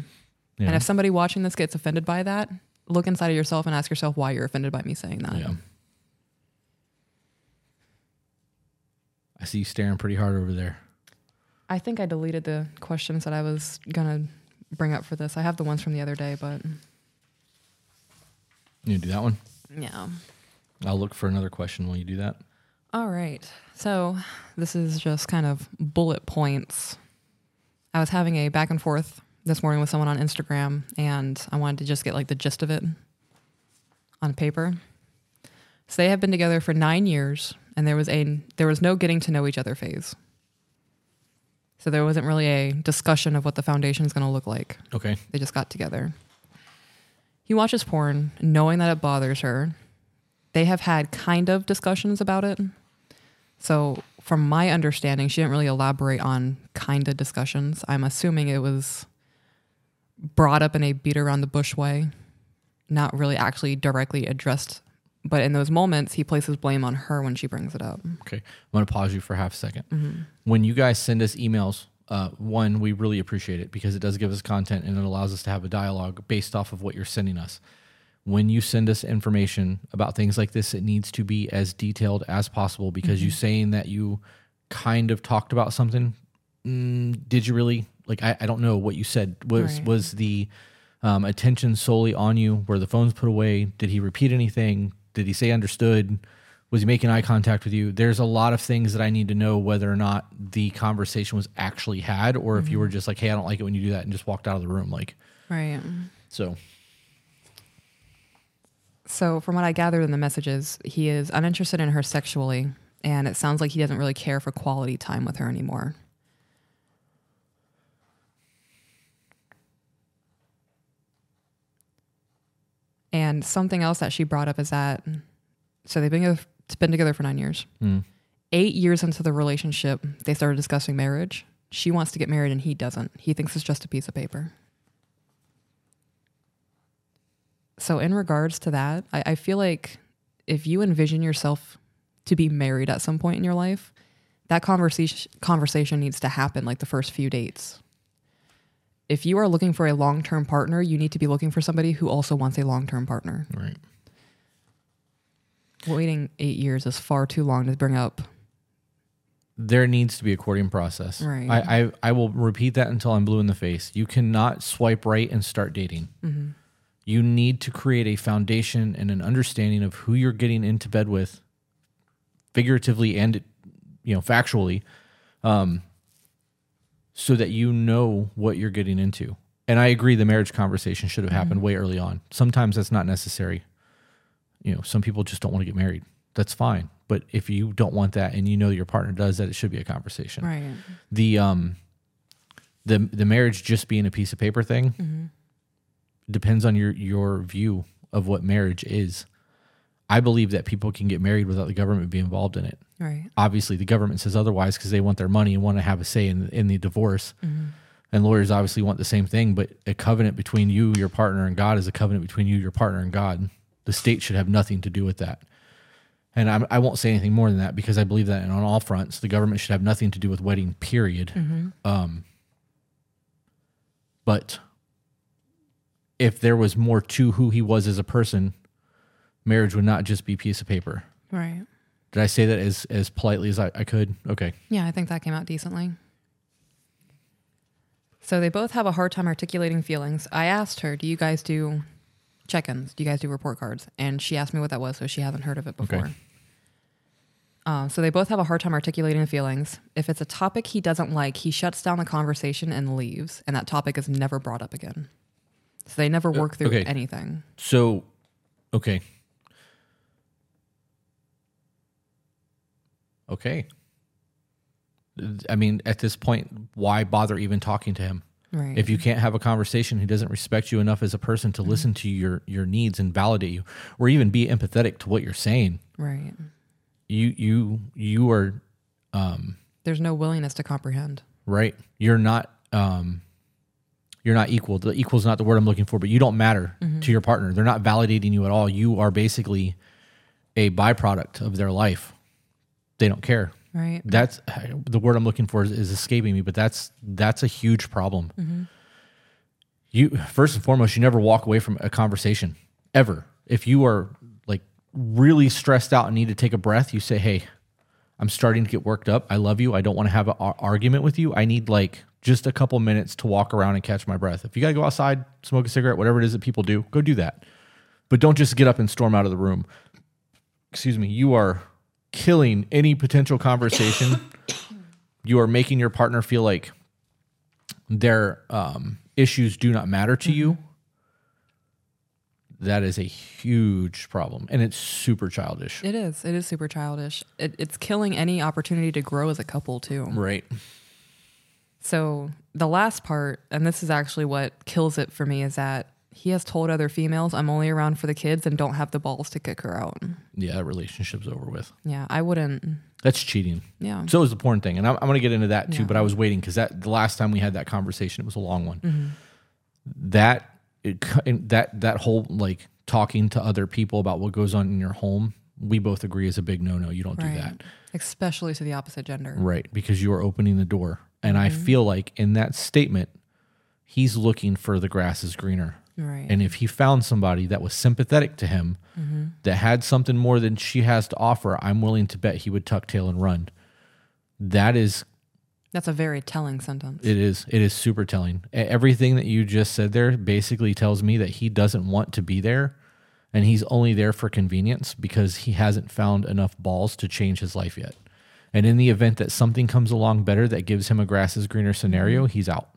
Yeah. And if somebody watching this gets offended by that, look inside of yourself and ask yourself why you're offended by me saying that. Yeah. I see you staring pretty hard over there. I think I deleted the questions that I was gonna bring up for this. I have the ones from the other day, but You do that one? yeah. I'll look for another question while you do that. All right. So this is just kind of bullet points. I was having a back and forth this morning with someone on Instagram, and I wanted to just get like the gist of it on paper. So they have been together for nine years, and there was a there was no getting to know each other phase. So there wasn't really a discussion of what the foundation is going to look like. Okay. They just got together. He watches porn, knowing that it bothers her. They have had kind of discussions about it. So, from my understanding, she didn't really elaborate on kind of discussions. I'm assuming it was brought up in a beat around the bush way, not really actually directly addressed. But in those moments, he places blame on her when she brings it up. Okay. I'm going to pause you for half a 2nd When you guys send us emails, uh, one, we really appreciate it because it does give us content and it allows us to have a dialogue based off of what you're sending us. When you send us information about things like this, it needs to be as detailed as possible because you saying that you kind of talked about something. Mm, did you really? Like, I, I don't know what you said. Was Right. was the um, attention solely on you? Were the phones put away? Did he repeat anything? Did he say understood? Was he making eye contact with you? There's a lot of things that I need to know whether or not the conversation was actually had, or if you were just like, "Hey, I don't like it when you do that," and just walked out of the room. Like, Right. so So, from what I gathered in the messages, he is uninterested in her sexually, and it sounds like he doesn't really care for quality time with her anymore. And something else that she brought up is that so they've been together, been together for nine years. Mm. Eight years into the relationship, they started discussing marriage. She wants to get married, and he doesn't. He thinks it's just a piece of paper. So, in regards to that, I, I feel like if you envision yourself to be married at some point in your life, that conversation conversation needs to happen like the first few dates. If you are looking for a long term partner, you need to be looking for somebody who also wants a long term partner. Right. Waiting eight years is far too long to bring up. There needs to be a courting process. Right. I, I, I will repeat that until I'm blue in the face. You cannot swipe right and start dating. Mm-hmm. You need to create a foundation and an understanding of who you're getting into bed with, figuratively and you know factually, um, so that you know what you're getting into. And I agree, the marriage conversation should have happened way early on. Sometimes that's not necessary. You know, some people just don't want to get married. That's fine. But if you don't want that and you know your partner does that, it should be a conversation Right. the um the the marriage just being a piece of paper thing depends on your your view of what marriage is. I believe that people can get married without the government being involved in it. Right. Obviously, the government says otherwise because they want their money and want to have a say in in the divorce. And lawyers obviously want the same thing, but a covenant between you, your partner, and God is a covenant between you, your partner, and God. The state should have nothing to do with that. And I'm, I won't say anything more than that because I believe that on all fronts, the government should have nothing to do with wedding, period. Um, but if there was more to who he was as a person, marriage would not just be a piece of paper. Right. Did I say that as, as politely as I, I could? Okay. Yeah, I think that came out decently. So they both have a hard time articulating feelings. I asked her, "Do you guys do check-ins? Do you guys do report cards?" And she asked me what that was, so she hasn't heard of it before. Okay. Uh, so they both have a hard time articulating feelings. If it's a topic he doesn't like, he shuts down the conversation and leaves, and that topic is never brought up again. So they never work through okay. anything. So, okay. Okay. I mean, at this point, why bother even talking to him? Right. If you can't have a conversation, he doesn't respect you enough as a person to listen to your your needs and validate you, or even be empathetic to what you're saying. right. You you you are Um, There's no willingness to comprehend. right. You're not um, you're not equal. The equal is not the word I'm looking for, but you don't matter mm-hmm. to your partner. They're not validating you at all. You are basically a byproduct of their life. They don't care. Right. That's the word I'm looking for is, is escaping me, but that's that's a huge problem. Mm-hmm. You first and foremost, you never walk away from a conversation ever. If you are like really stressed out and need to take a breath, you say, "Hey, I'm starting to get worked up. I love you. I don't want to have an ar- argument with you. I need like just a couple minutes to walk around and catch my breath. If you got to go outside, smoke a cigarette, whatever it is that people do, go do that. But don't just get up and storm out of the room. Excuse me. You are killing any potential conversation. you are making your partner feel like their um, issues do not matter to you. That is a huge problem, and it's super childish. It is. It is super childish. It, it's killing any opportunity to grow as a couple too. Right. So the last part, and this is actually what kills it for me, is that he has told other females, "I'm only around for the kids and don't have the balls to kick her out." Yeah, that relationship's over with. Yeah, I wouldn't. That's cheating. Yeah, So is the porn thing, and I'm, I'm going to get into that too. Yeah. But I was waiting because that the last time we had that conversation, it was a long one. Mm-hmm. That it, that that whole like talking to other people about what goes on in your home, we both agree is a big no no. You don't do that, Especially to the opposite gender. right? Because you are opening the door, and I mm-hmm. feel like in that statement, he's looking for the grass is greener. Right. And if he found somebody that was sympathetic to him, mm-hmm. that had something more than she has to offer, I'm willing to bet he would tuck tail and run. That is That's a very telling sentence. It is. It is super telling. Everything that you just said there basically tells me that he doesn't want to be there and he's only there for convenience because he hasn't found enough balls to change his life yet. And in the event that something comes along better that gives him a grass is greener scenario, mm-hmm. he's out.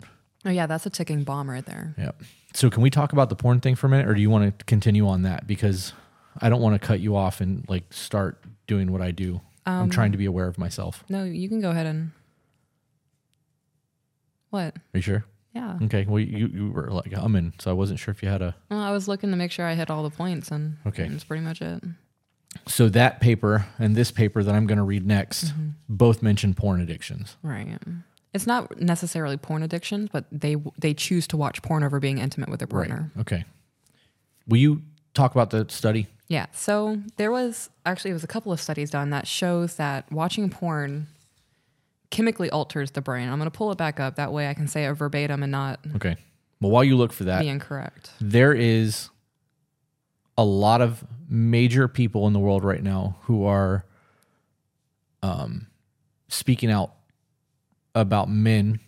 oh yeah, that's a ticking bomb right there. Yep. So can we talk about the porn thing for a minute or do you want to continue on that because I don't want to cut you off and like start doing what I do. I'm um, trying to be aware of myself. No, you can go ahead and. What? Are you sure? Yeah. Okay. Well, you, you were like humming, so I wasn't sure if you had a Well, I was looking to make sure I hit all the points, and Okay. that's pretty much it. So that paper and this paper that I'm going to read next mm-hmm. both mention porn addictions. Right. It's not necessarily porn addictions, but they they choose to watch porn over being intimate with their partner. Okay. Will you talk about the study? Yeah. So there was actually it was a couple of studies done that shows that watching porn chemically alters the brain. I'm going to pull it back up that way I can say it verbatim and not Okay. Well, while you look for that, be incorrect. there is a lot of major people in the world right now who are um, speaking out about men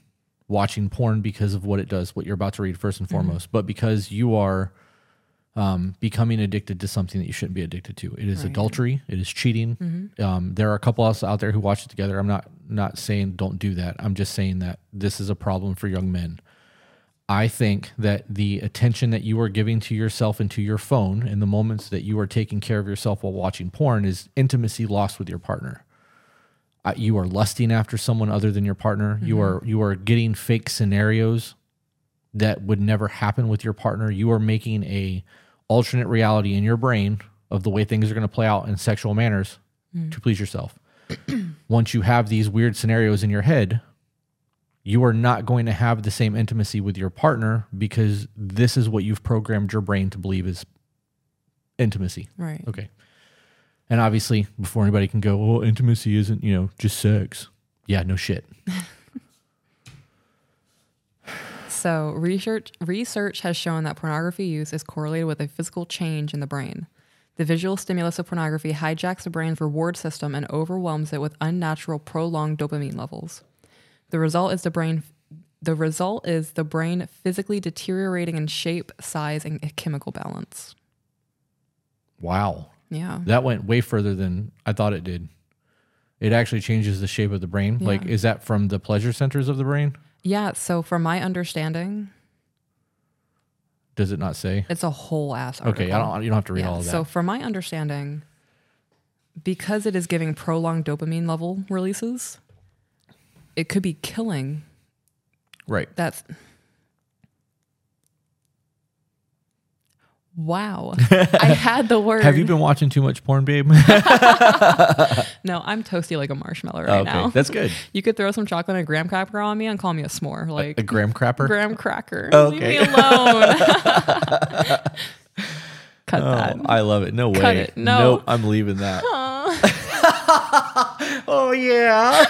watching porn because of what it does, what you're about to read first and foremost, but because you are um, becoming addicted to something that you shouldn't be addicted to. It is adultery. It is cheating. Um, there are a couple of us out there who watch it together. I'm not not saying don't do that. I'm just saying that this is a problem for young men. I think that the attention that you are giving to yourself and to your phone in the moments that you are taking care of yourself while watching porn is intimacy lost with your partner. Uh, you are lusting after someone other than your partner. You are you are getting fake scenarios that would never happen with your partner. You are making a alternate reality in your brain of the way things are going to play out in sexual manners to please yourself. Once you have these weird scenarios in your head, you are not going to have the same intimacy with your partner because this is what you've programmed your brain to believe is intimacy. Right. Okay. And obviously, before anybody can go, well, intimacy isn't, you know, just sex. Yeah, no shit. So research research has shown that pornography use is correlated with a physical change in the brain. The visual stimulus of pornography hijacks the brain's reward system and overwhelms it with unnatural prolonged dopamine levels. The result is the brain the result is the brain physically deteriorating in shape, size, and chemical balance. Wow. Yeah. That went way further than I thought it did. It actually changes the shape of the brain. Like, is that from the pleasure centers of the brain? Yeah, so from my understanding, Does it not say? it's a whole ass article. Okay, I don't. You don't have to read Yeah, all of that. So, from my understanding, because it is giving prolonged dopamine level releases, it could be killing. right. That's wow. I had the word. Have you been watching too much porn, babe? No, I'm toasty like a marshmallow oh, right okay, now. that's good. you could throw some chocolate and a graham cracker on me and call me a s'more, like A graham cracker? graham cracker. Oh, okay. Leave me alone. Cut oh, that. Oh, I love it. No way. Cut it. No. Nope, I'm leaving that. oh yeah.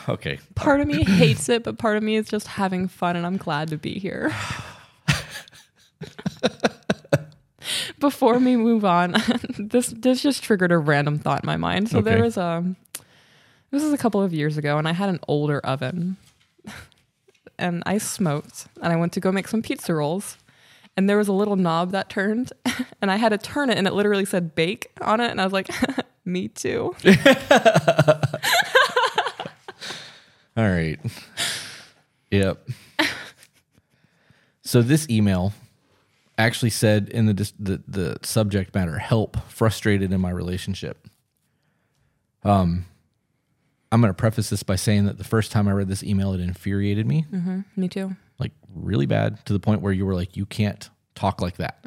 okay. part of me hates it, but part of me is just having fun, and I'm glad to be here. Before we move on, this this just triggered a random thought in my mind. So Okay. there was a this was a couple of years ago, and I had an older oven, and I smoked, and I went to go make some pizza rolls, and there was a little knob that turned, and I had to turn it, and it literally said "bake" on it, and I was like, "Me too." All right. Yep. so this email actually said in the the the subject matter help frustrated in my relationship. Um I'm going to preface this by saying that the first time I read this email it infuriated me Me too. like really bad to the point where you were like you can't talk like that.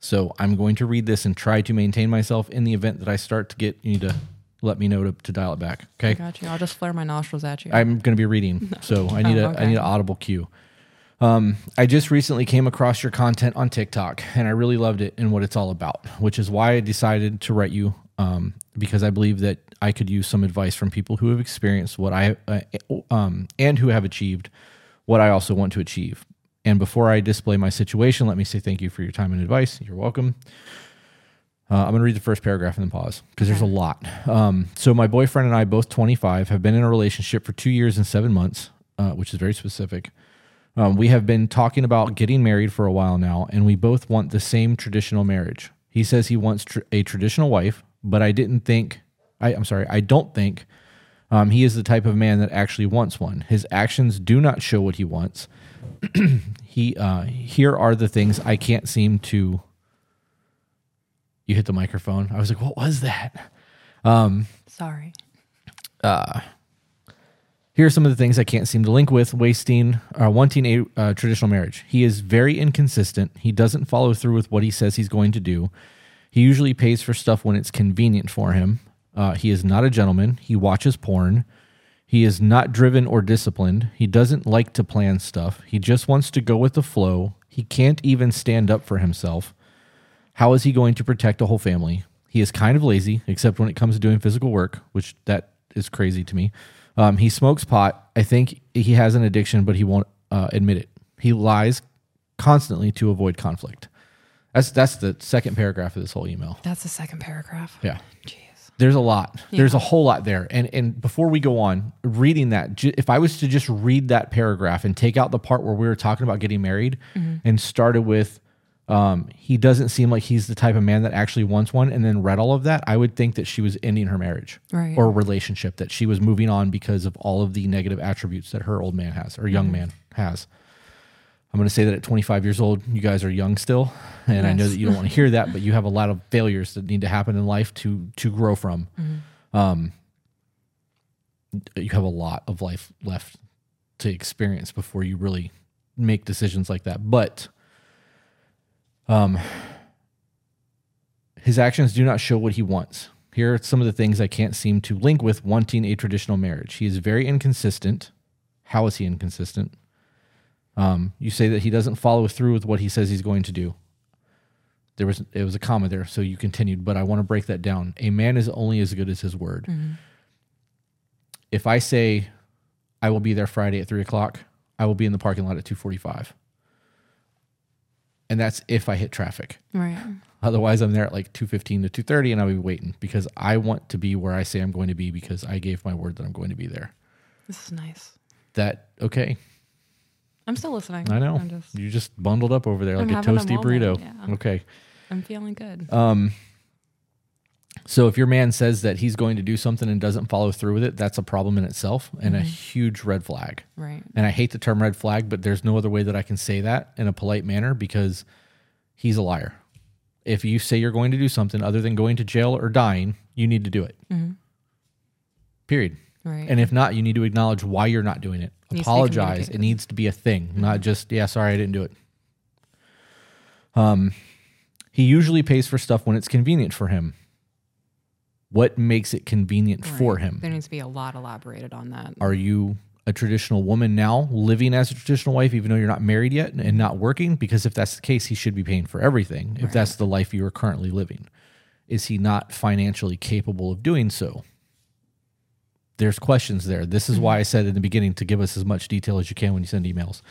So I'm going to read this and try to maintain myself in the event that I start to get you need to let me know to, to dial it back. Okay? I Got you. I'll just flare my nostrils at you. I'm going to be reading, so I need Oh, a I okay. need an audible cue. Um, I just recently came across your content on TikTok, and I really loved it and what it's all about, which is why I decided to write you um, because I believe that I could use some advice from people who have experienced what I uh, um, and who have achieved what I also want to achieve. And before I display my situation, let me say thank you for your time and advice. You're welcome. Uh, I'm going to read the first paragraph and then pause because there's a lot. Um, so, my boyfriend and I, both 25, have been in a relationship for two years and seven months, uh, which is very specific. Um, we have been talking about getting married for a while now, and we both want the same traditional marriage. He says he wants tr- a traditional wife, but I didn't think, I, I'm sorry, I don't think um, he is the type of man that actually wants one. His actions do not show what he wants. he, uh, here are the things I can't seem to. You hit the microphone. I was like, what was that? Um, Sorry. Uh, Here are some of the things I can't seem to link with wasting, uh, wanting a uh, traditional marriage. He is very inconsistent. He doesn't follow through with what he says he's going to do. He usually pays for stuff when it's convenient for him. Uh, he is not a gentleman. He watches porn. He is not driven or disciplined. He doesn't like to plan stuff. He just wants to go with the flow. He can't even stand up for himself. How is he going to protect a whole family? He is kind of lazy, except when it comes to doing physical work, which that is crazy to me. Um, he smokes pot. I think he has an addiction, but he won't uh, admit it. He lies constantly to avoid conflict. That's that's the second paragraph of this whole email. That's the second paragraph. Yeah. Jeez. There's a lot. There's a whole lot there. And and before we go on, reading that, if I was to just read that paragraph and take out the part where we were talking about getting married and started with um, he doesn't seem like he's the type of man that actually wants one, and then read all of that, I would think that she was ending her marriage Right. or relationship, that she was moving on because of all of the negative attributes that her old man has or young man has. I'm going to say that at 25 years old, you guys are young still, and I know that you don't want to hear that, but you have a lot of failures that need to happen in life to to grow from. Um, you have a lot of life left to experience before you really make decisions like that. But um, his actions do not show what he wants. Here are some of the things I can't seem to link with wanting a traditional marriage. He is very inconsistent. How is he inconsistent? Um, you say that he doesn't follow through with what he says he's going to do. There was it was a comma there, so you continued, but I want to break that down. A man is only as good as his word. If I say I will be there Friday at three o'clock, I will be in the parking lot at two forty-five, and that's if I hit traffic. Right. Otherwise, I'm there at like two fifteen to two thirty, and I'll be waiting because I want to be where I say I'm going to be because I gave my word that I'm going to be there. This is nice. That okay? I'm still listening. I know I'm just you just bundled up over there like I'm a a toasty moment, burrito. yeah. Okay. I'm feeling good. Um, so if your man says that he's going to do something and doesn't follow through with it, that's a problem in itself and Mm-hmm. a huge red flag. right. And I hate the term red flag, but there's no other way that I can say that in a polite manner because he's a liar. If you say you're going to do something other than going to jail or dying, you need to do it. Period. Right. And if not, you need to acknowledge why you're not doing it. Needs Apologize. It needs to be a thing, not just, yeah, sorry, I didn't do it. Um, he usually pays for stuff when it's convenient for him. What makes it convenient for him? There needs to be a lot elaborated on that. Are you a traditional woman now, living as a traditional wife, even though you're not married yet and not working? Because if that's the case, he should be paying for everything. If that's the life you are currently living, is he not financially capable of doing so? There's questions there. This is why I said in the beginning to give us as much detail as you can when you send emails.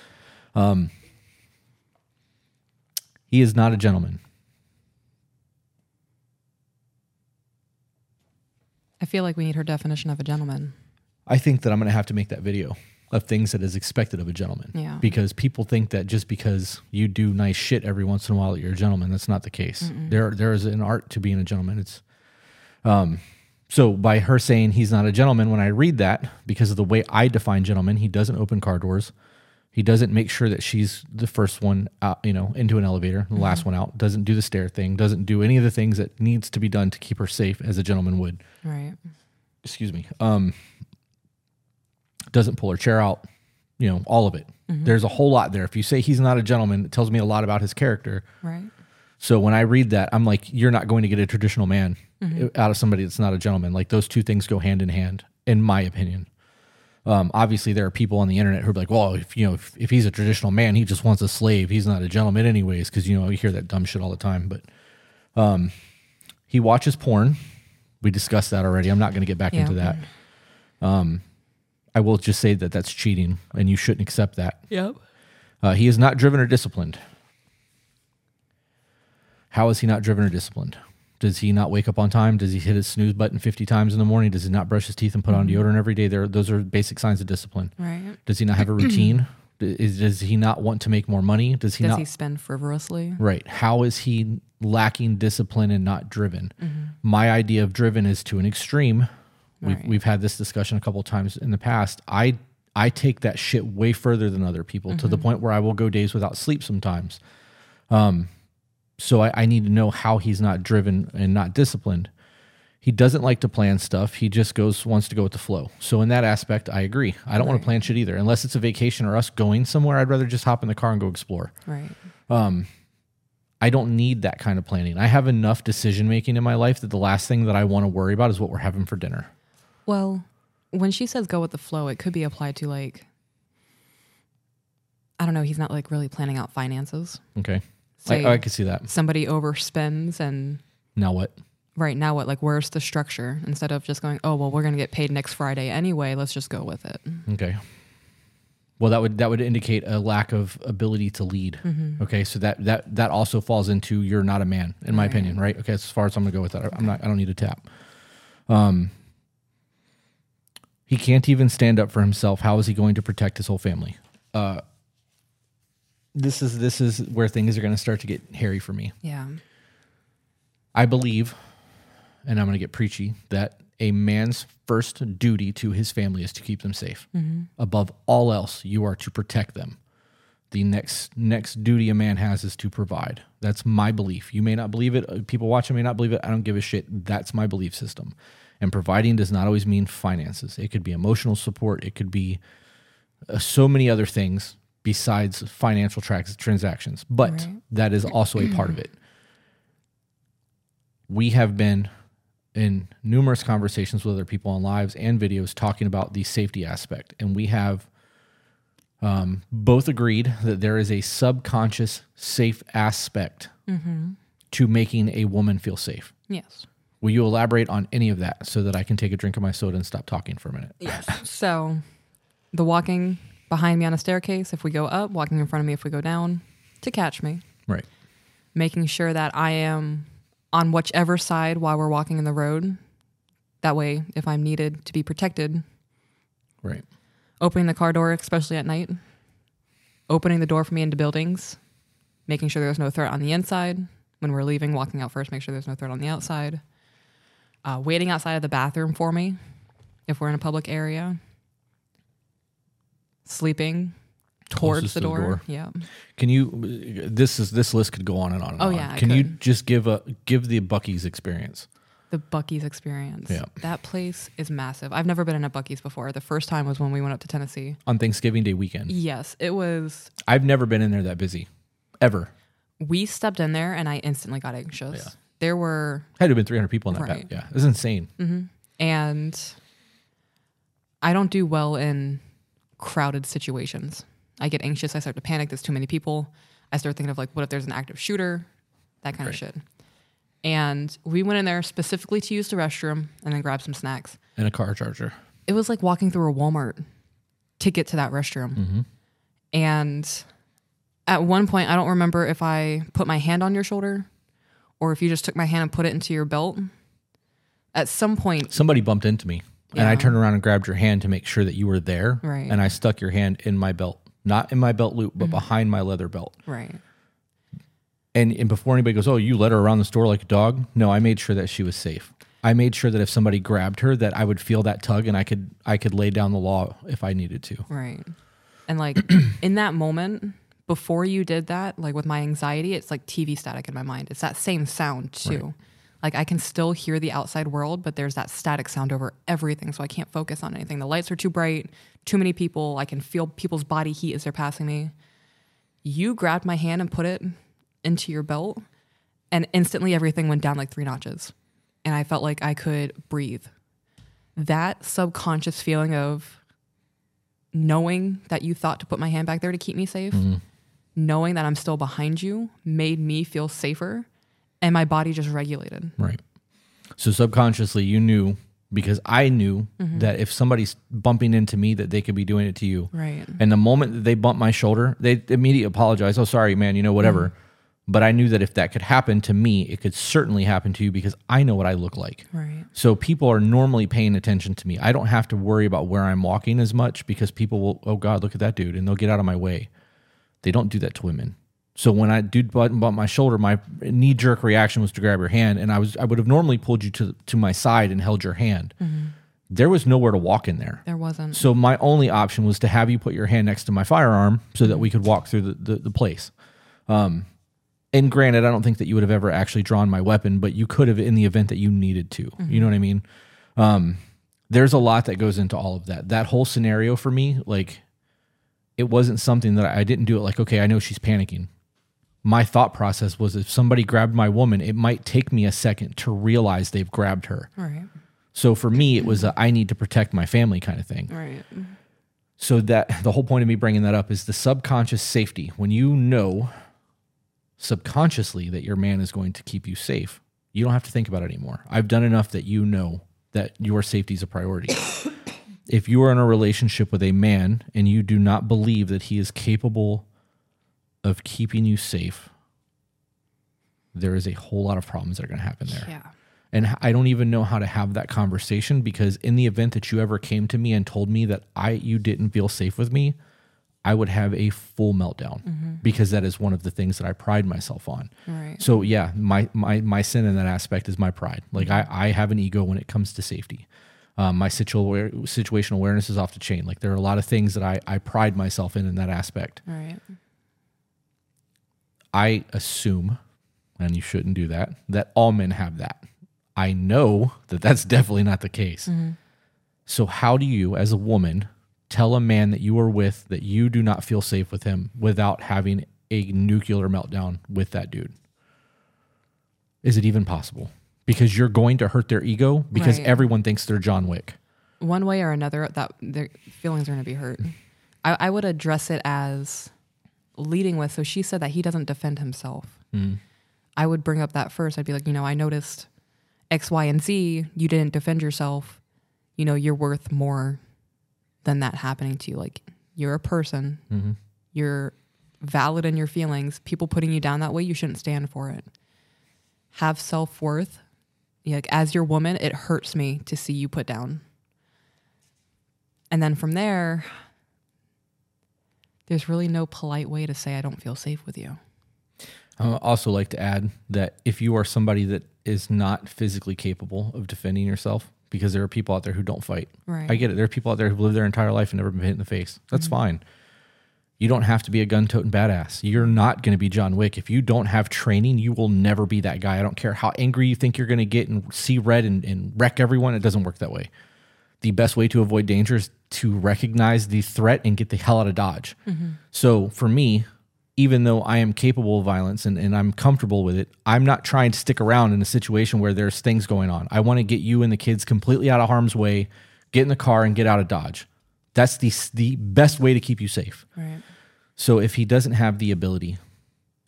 Um, he is not a gentleman. I feel like we need her definition of a gentleman. I think that I'm going to have to make that video of things that is expected of a gentleman. Yeah. Because people think that just because you do nice shit every once in a while that you're a gentleman, that's not the case. There there is an art to being a gentleman. It's um so by her saying he's not a gentleman, when I read that, because of the way I define gentleman, he doesn't open car doors. He doesn't make sure that she's the first one out, you know, into an elevator, the last one out, doesn't do the stair thing, doesn't do any of the things that needs to be done to keep her safe as a gentleman would Right. excuse me, um, doesn't pull her chair out, you know, all of it. There's a whole lot there. If you say he's not a gentleman, it tells me a lot about his character. Right. So when I read that, I'm like, you're not going to get a traditional man out of somebody that's not a gentleman. Like those two things go hand in hand, in my opinion. Um, obviously, there are people on the internet who are like, well, if you know, if, if he's a traditional man, he just wants a slave. He's not a gentleman, anyways, because you know you hear that dumb shit all the time. But um, he watches porn. We discussed that already. I'm not going to get back Yeah. into that. Um, I will just say that that's cheating, and you shouldn't accept that. Yep. Uh, he is not driven or disciplined. How is he not driven or disciplined? Does he not wake up on time? Does he hit his snooze button 50 times in the morning? Does he not brush his teeth and put on Mm-hmm. deodorant every day? There, those are basic signs of discipline. Right. Does he not have a routine? Is, does he not want to make more money? Does he Does not? he spend frivolously? Right. How is he lacking discipline and not driven? Mm-hmm. My idea of driven is to an extreme. We've, Right. we've had this discussion a couple times in the past. I I take that shit way further than other people to Mm-hmm. the point where I will go days without sleep sometimes. Um, so I, I need to know how he's not driven and not disciplined. He doesn't like to plan stuff. He just goes wants to go with the flow. So in that aspect, I agree. I don't want to plan shit either. Unless it's a vacation or us going somewhere, I'd rather just hop in the car and go explore. Right. Um, I don't need that kind of planning. I have enough decision making in my life that the last thing that I want to worry about is what we're having for dinner. Well, when she says go with the flow, it could be applied to like I don't know, he's not like really planning out finances. Okay. Say I, I could see that. somebody overspends and Now what? right now what like where's the structure instead of just going, "Oh, well, we're going to get paid next Friday anyway, let's just go with it." Okay. Well, that would that would indicate a lack of ability to lead. Okay, so that that that also falls into you're not a man, in my Right. opinion, right? Okay, as far as I'm gonna go with that, I- I'm not. I don't need a tap. Um, he can't even stand up for himself. How is he going to protect his whole family? Uh, this is this is where things are going to start to get hairy for me. Yeah. I believe, and I'm going to get preachy, that a man's first duty to his family is to keep them safe. Above all else, you are to protect them. The next next duty a man has is to provide. That's my belief. You may not believe it. uh, People watching may not believe it. I don't give a shit. That's my belief system. And providing does not always mean finances. It could be emotional support. It could be uh, so many other things besides financial trans- transactions. But Right. that is also a part of it we have been in numerous conversations with other people on lives and videos talking about the safety aspect and we have um, both agreed that there is a subconscious safe aspect to making a woman feel safe Yes. will you elaborate on any of that so that i can take a drink of my soda and stop talking for a minute Yes. so, the walking behind me on a staircase if we go up, walking in front of me if we go down to catch me. right making sure that I am on whichever side while we're walking in the road. That way, if I'm needed to be protected, right opening the car door, especially at night, opening the door for me into buildings, making sure there's no threat on the inside. When we're leaving, walking out first, make sure there's no threat on the outside. Uh, waiting outside of the bathroom for me if we're in a public area. Sleeping towards the to the door. door. Yeah. can you this is this list could go on and on and Oh, on. yeah, can you just give a give the Buc-ee's experience The Buc-ee's experience. Yeah. That place is massive. I've never been in a Buc-ee's before. The first time was when we went up to Tennessee. on thanksgiving day weekend Yes, it was. i've never been in there that busy ever We stepped in there and I instantly got anxious. Yeah. There were, Had to have been 300 people in that. Right. Yeah, it's insane. Mm-hmm. and I don't do well in crowded situations. I get anxious. I start to panic. There's too many people. I start thinking of like, what if there's an active shooter? That kind of shit. And we went in there specifically to use the restroom and then grab some snacks. And a car charger. it was like walking through a Walmart to get to that restroom. Mm-hmm. And at one point, I don't remember if I put my hand on your shoulder or if you just took my hand and put it into your belt. At some point, Somebody bumped into me, and I turned around and grabbed your hand to make sure that you were there. Right. And I stuck your hand in my belt, not in my belt loop, but mm-hmm. behind my leather belt. right, And, and before anybody goes, "Oh, you let her around the store like a dog," no, I made sure that she was safe. I made sure that if somebody grabbed her, that I would feel that tug, and I could I could lay down the law if I needed to. right. And like in that moment, before you did that, like with my anxiety, it's like TV static in my mind. It's that same sound too. Like I can still hear the outside world, but there's that static sound over everything. So I can't focus on anything. The lights are too bright, too many people. I can feel people's body heat as they're passing me. You grabbed my hand and put it into your belt, and instantly everything went down like three notches. And I felt like I could breathe. That subconscious feeling of knowing that you thought to put my hand back there to keep me safe, mm-hmm. knowing that I'm still behind you made me feel safer and my body just regulated. Right. So subconsciously, you knew because I knew mm-hmm. that if somebody's bumping into me, that they could be doing it to you. Right. And the moment that they bumped my shoulder, they immediately apologized. Oh, sorry, man. You know, whatever. Mm-hmm. But I knew that if that could happen to me, it could certainly happen to you because I know what I look like. Right. So people are normally paying attention to me. I don't have to worry about where I'm walking as much because people will, oh God, look at that dude, and they'll get out of my way. They don't do that to women. So when I dude button bumped my shoulder, my knee jerk reaction was to grab your hand, and I was I would have normally pulled you to to my side and held your hand. There was nowhere to walk in there. There wasn't. So my only option was to have you put your hand next to my firearm so that we could walk through the, the, the place. Um, and granted, I don't think that you would have ever actually drawn my weapon, but you could have in the event that you needed to. You know what I mean? Um, there's a lot that goes into all of that. That whole scenario for me, like, it wasn't something that I, I didn't do it like, okay, I know she's panicking. My thought process was if somebody grabbed my woman, it might take me a second to realize they've grabbed her. Right. So for me, it was a, I need to protect my family kind of thing. Right. So that the whole point of me bringing that up is the subconscious safety. When you know subconsciously that your man is going to keep you safe, you don't have to think about it anymore. I've done enough that you know that your safety is a priority. if you are in a relationship with a man and you do not believe that he is capable of keeping you safe, there is a whole lot of problems that are going to happen there. Yeah. And I don't even know how to have that conversation because in the event that you ever came to me and told me that I you didn't feel safe with me, I would have a full meltdown because that is one of the things that I pride myself on. Right. So yeah, my my my sin in that aspect is my pride. Like I I have an ego when it comes to safety. Um, my situ- situational awareness is off the chain. Like there are a lot of things that I I pride myself in in that aspect. Right. I assume, and you shouldn't do that, that all men have that. I know that that's definitely not the case. Mm-hmm. So, how do you, as a woman, tell a man that you are with that you do not feel safe with him without having a nuclear meltdown with that dude? Is it even possible? Because you're going to hurt their ego because Right. everyone thinks they're John Wick. One way or another, that their feelings are going to be hurt. I, I would address it as leading with. So she said that he doesn't defend himself. Hmm. I would bring up that first. I'd be like, you know, I noticed X, Y, and Z. You didn't defend yourself. You know, you're worth more than that happening to you. Like, you're a person. Mm-hmm. You're valid in your feelings. People putting you down that way, you shouldn't stand for it. Have self worth. Like, as your woman, it hurts me to see you put down. And then from there, there's really no polite way to say I don't feel safe with you. I would also like to add that if you are somebody that is not physically capable of defending yourself, because there are people out there who don't fight. Right. I get it. There are people out there who've lived their entire life and never been hit in the face. That's mm-hmm. fine. You don't have to be a gun toting badass. You're not going to be John Wick. If you don't have training, you will never be that guy. I don't care how angry you think you're going to get and see red and, and wreck everyone. It doesn't work that way. The best way to avoid danger is to recognize the threat and get the hell out of Dodge. So for me, even though I am capable of violence and, and I'm comfortable with it, I'm not trying to stick around in a situation where there's things going on. I want to get you and the kids completely out of harm's way, get in the car and get out of Dodge. That's the the best way to keep you safe. Right. So if he doesn't have the ability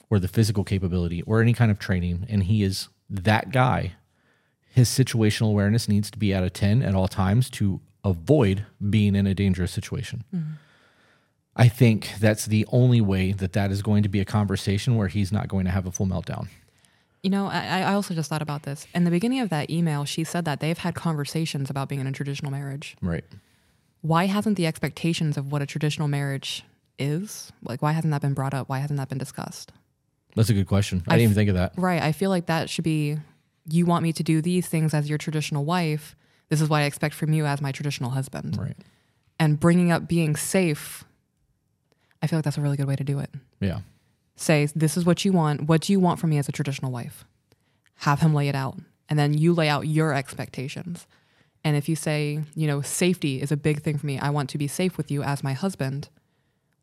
or the physical capability or any kind of training and he is that guy, his situational awareness needs to be at a 10 at all times to avoid being in a dangerous situation. I think that's the only way that that is going to be a conversation where he's not going to have a full meltdown. You know, I, I also just thought about this. In the beginning of that email, she said that they've had conversations about being in a traditional marriage. Right. Why hasn't the expectations of what a traditional marriage is, like, why hasn't that been brought up? Why hasn't that been discussed? That's a good question. I, I didn't even think of that. Right. I feel like that should be you want me to do these things as your traditional wife. This is what I expect from you as my traditional husband. Right. And bringing up being safe, I feel like that's a really good way to do it. Yeah. say this is what you want what do you want from me as a traditional wife have him lay it out and then you lay out your expectations and if you say you know safety is a big thing for me i want to be safe with you as my husband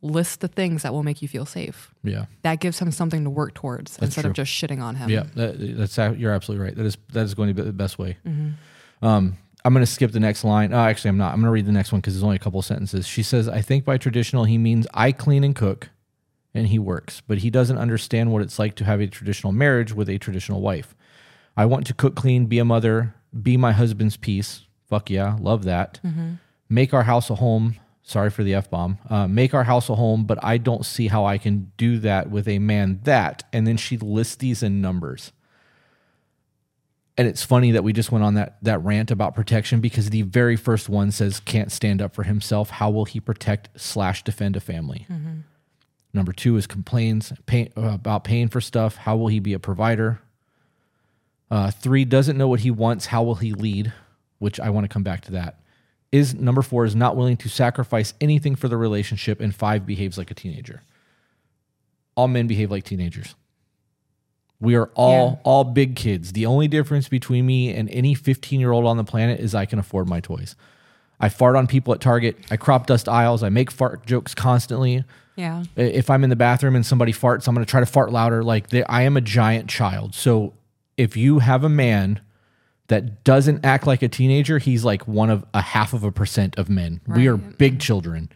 list the things that will make you feel safe Yeah. that gives him something to work towards instead true. of just shitting on him Yeah, that, that's you're absolutely right. That is that is going to be the best way. Mm-hmm. Um, I'm going to skip the next line. Oh, actually, I'm not. I'm going to read the next one because there's only a couple sentences. She says, "I think by traditional he means I clean and cook, and he works, but he doesn't understand what it's like to have a traditional marriage with a traditional wife. I want to cook, clean, be a mother, be my husband's piece. Fuck yeah, love that. Make our house a home." Sorry for the f bomb. Uh, make our house a home, but I don't see how I can do that with a man that. And then she lists these in numbers. And it's funny that we just went on that that rant about protection because the very first one says can't stand up for himself. How will he protect slash defend a family? Number two is complains pay, uh, about paying for stuff. How will he be a provider? Uh, three doesn't know what he wants. How will he lead? Which I want to come back to that. Is number four is not willing to sacrifice anything for the relationship, and five behaves like a teenager. All men behave like teenagers. We are all Yeah. all big kids. The only difference between me and any 15 year old on the planet is I can afford my toys. I fart on people at Target. I crop dust aisles. I make fart jokes constantly. yeah If I'm in the bathroom and somebody farts, I'm going to try to fart louder. Like they, I am a giant child. So if you have a man that doesn't act like a teenager, he's like one of a half of a percent of men. We are big children.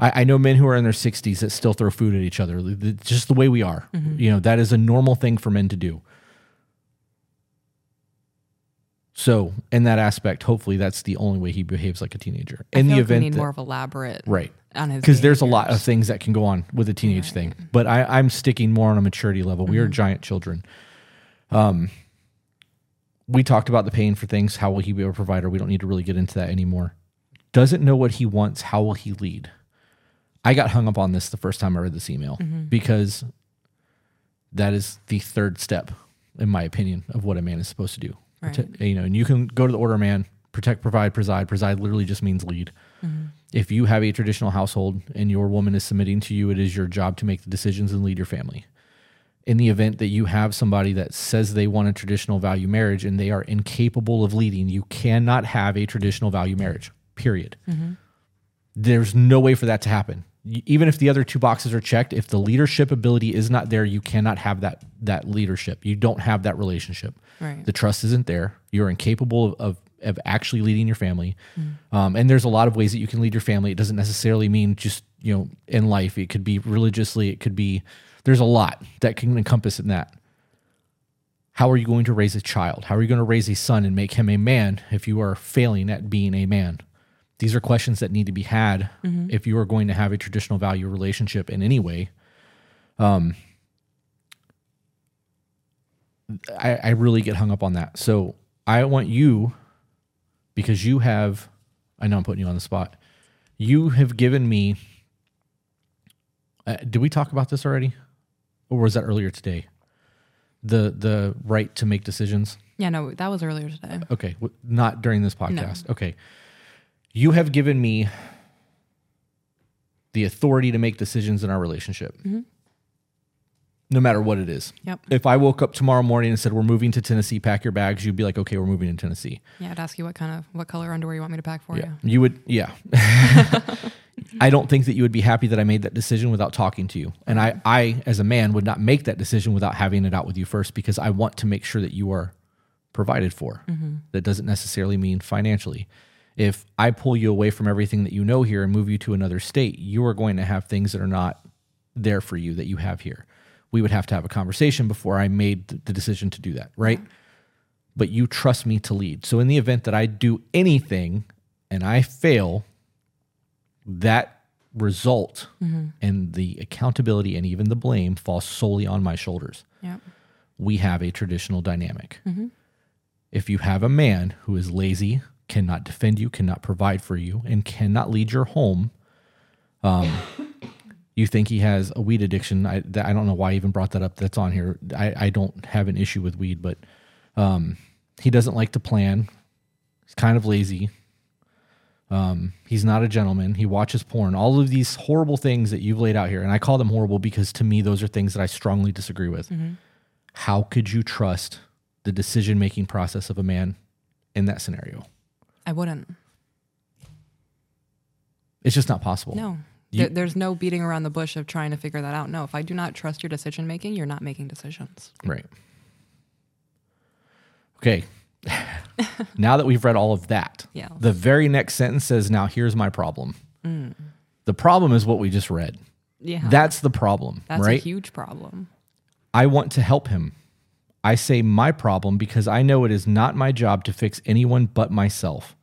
I, I know men who are in their 60s that still throw food at each other. It's just the way we are. You know, that is a normal thing for men to do. So, in that aspect, hopefully that's the only way he behaves like a teenager. In the like we event need that- more of elaborate right on his because there's a lot of things that can go on with a teenage thing but I, i'm sticking more on a maturity level we are Mm-hmm. giant children um we talked about the paying for things. How will he be a provider? We don't need to really get into that anymore. Doesn't know what he wants. How will he lead? I got hung up on this the first time i read this email Mm-hmm. because that is the third step in my opinion of what a man is supposed to do. Right. Prote- you know and you can go to the order man. Protect provide preside. Preside literally just means lead. If you have a traditional household and your woman is submitting to you, it is your job to make the decisions and lead your family. In the event that you have somebody that says they want a traditional value marriage and they are incapable of leading, you cannot have a traditional value marriage, period. There's no way for that to happen. Even if the other two boxes are checked, if the leadership ability is not there, you cannot have that that leadership. You don't have that relationship. Right. The trust isn't there. You're incapable of, of, of actually leading your family. Um, and there's a lot of ways that you can lead your family. It doesn't necessarily mean just, you know, in life. It could be religiously. It could be, there's a lot that can encompass in that. How are you going to raise a child? How are you going to raise a son and make him a man if you are failing at being a man? These are questions that need to be had if you are going to have a traditional value relationship in any way. Um, I, I really get hung up on that. So I want you, because you have, I know I'm putting you on the spot. You have given me. Uh, did we talk about this already, or was that earlier today? The the right to make decisions. Yeah, no, that was earlier today. Okay, w- not during this podcast. Okay, you have given me the authority to make decisions in our relationship, mm-hmm. No matter what it is. Yep. If I woke up tomorrow morning and said we're moving to Tennessee, pack your bags, you'd be like, okay, we're moving to Tennessee. Yeah, I'd ask you what kind of what color underwear you want me to pack for Yeah, you. you would. Yeah. I don't think that you would be happy that I made that decision without talking to you. And I, mm-hmm. I, as a man, would not make that decision without having it out with you first because I want to make sure that you are provided for. Mm-hmm. That doesn't necessarily mean financially. If I pull you away from everything that you know here and move you to another state, you are going to have things that are not there for you that you have here. We would have to have a conversation before I made the decision to do that, right? But you trust me to lead. So in the event that I do anything and I fail, that result and the accountability and even the blame falls solely on my shoulders. Yep. We have a traditional dynamic. If you have a man who is lazy, cannot defend you, cannot provide for you, and cannot lead your home, um, you think he has a weed addiction. I, that, I don't know why I even brought that up. That's on here. I, I don't have an issue with weed, but um, he doesn't like to plan. He's kind of lazy. Um, he's not a gentleman. He watches porn. All of these horrible things that you've laid out here, and I call them horrible because to me those are things that I strongly disagree with. How could you trust the decision making process of a man in that scenario? I wouldn't. It's just not possible. No. You- There, there's no beating around the bush of trying to figure that out. No, if I do not trust your decision making, you're not making decisions. Right. Okay. now that we've read all of that, Yeah. the very next sentence says, Now here's my problem. Mm. The problem is what we just read. Yeah. That's the problem, That's right? a huge problem. I want to help him. I say my problem because I know it is not my job to fix anyone but myself.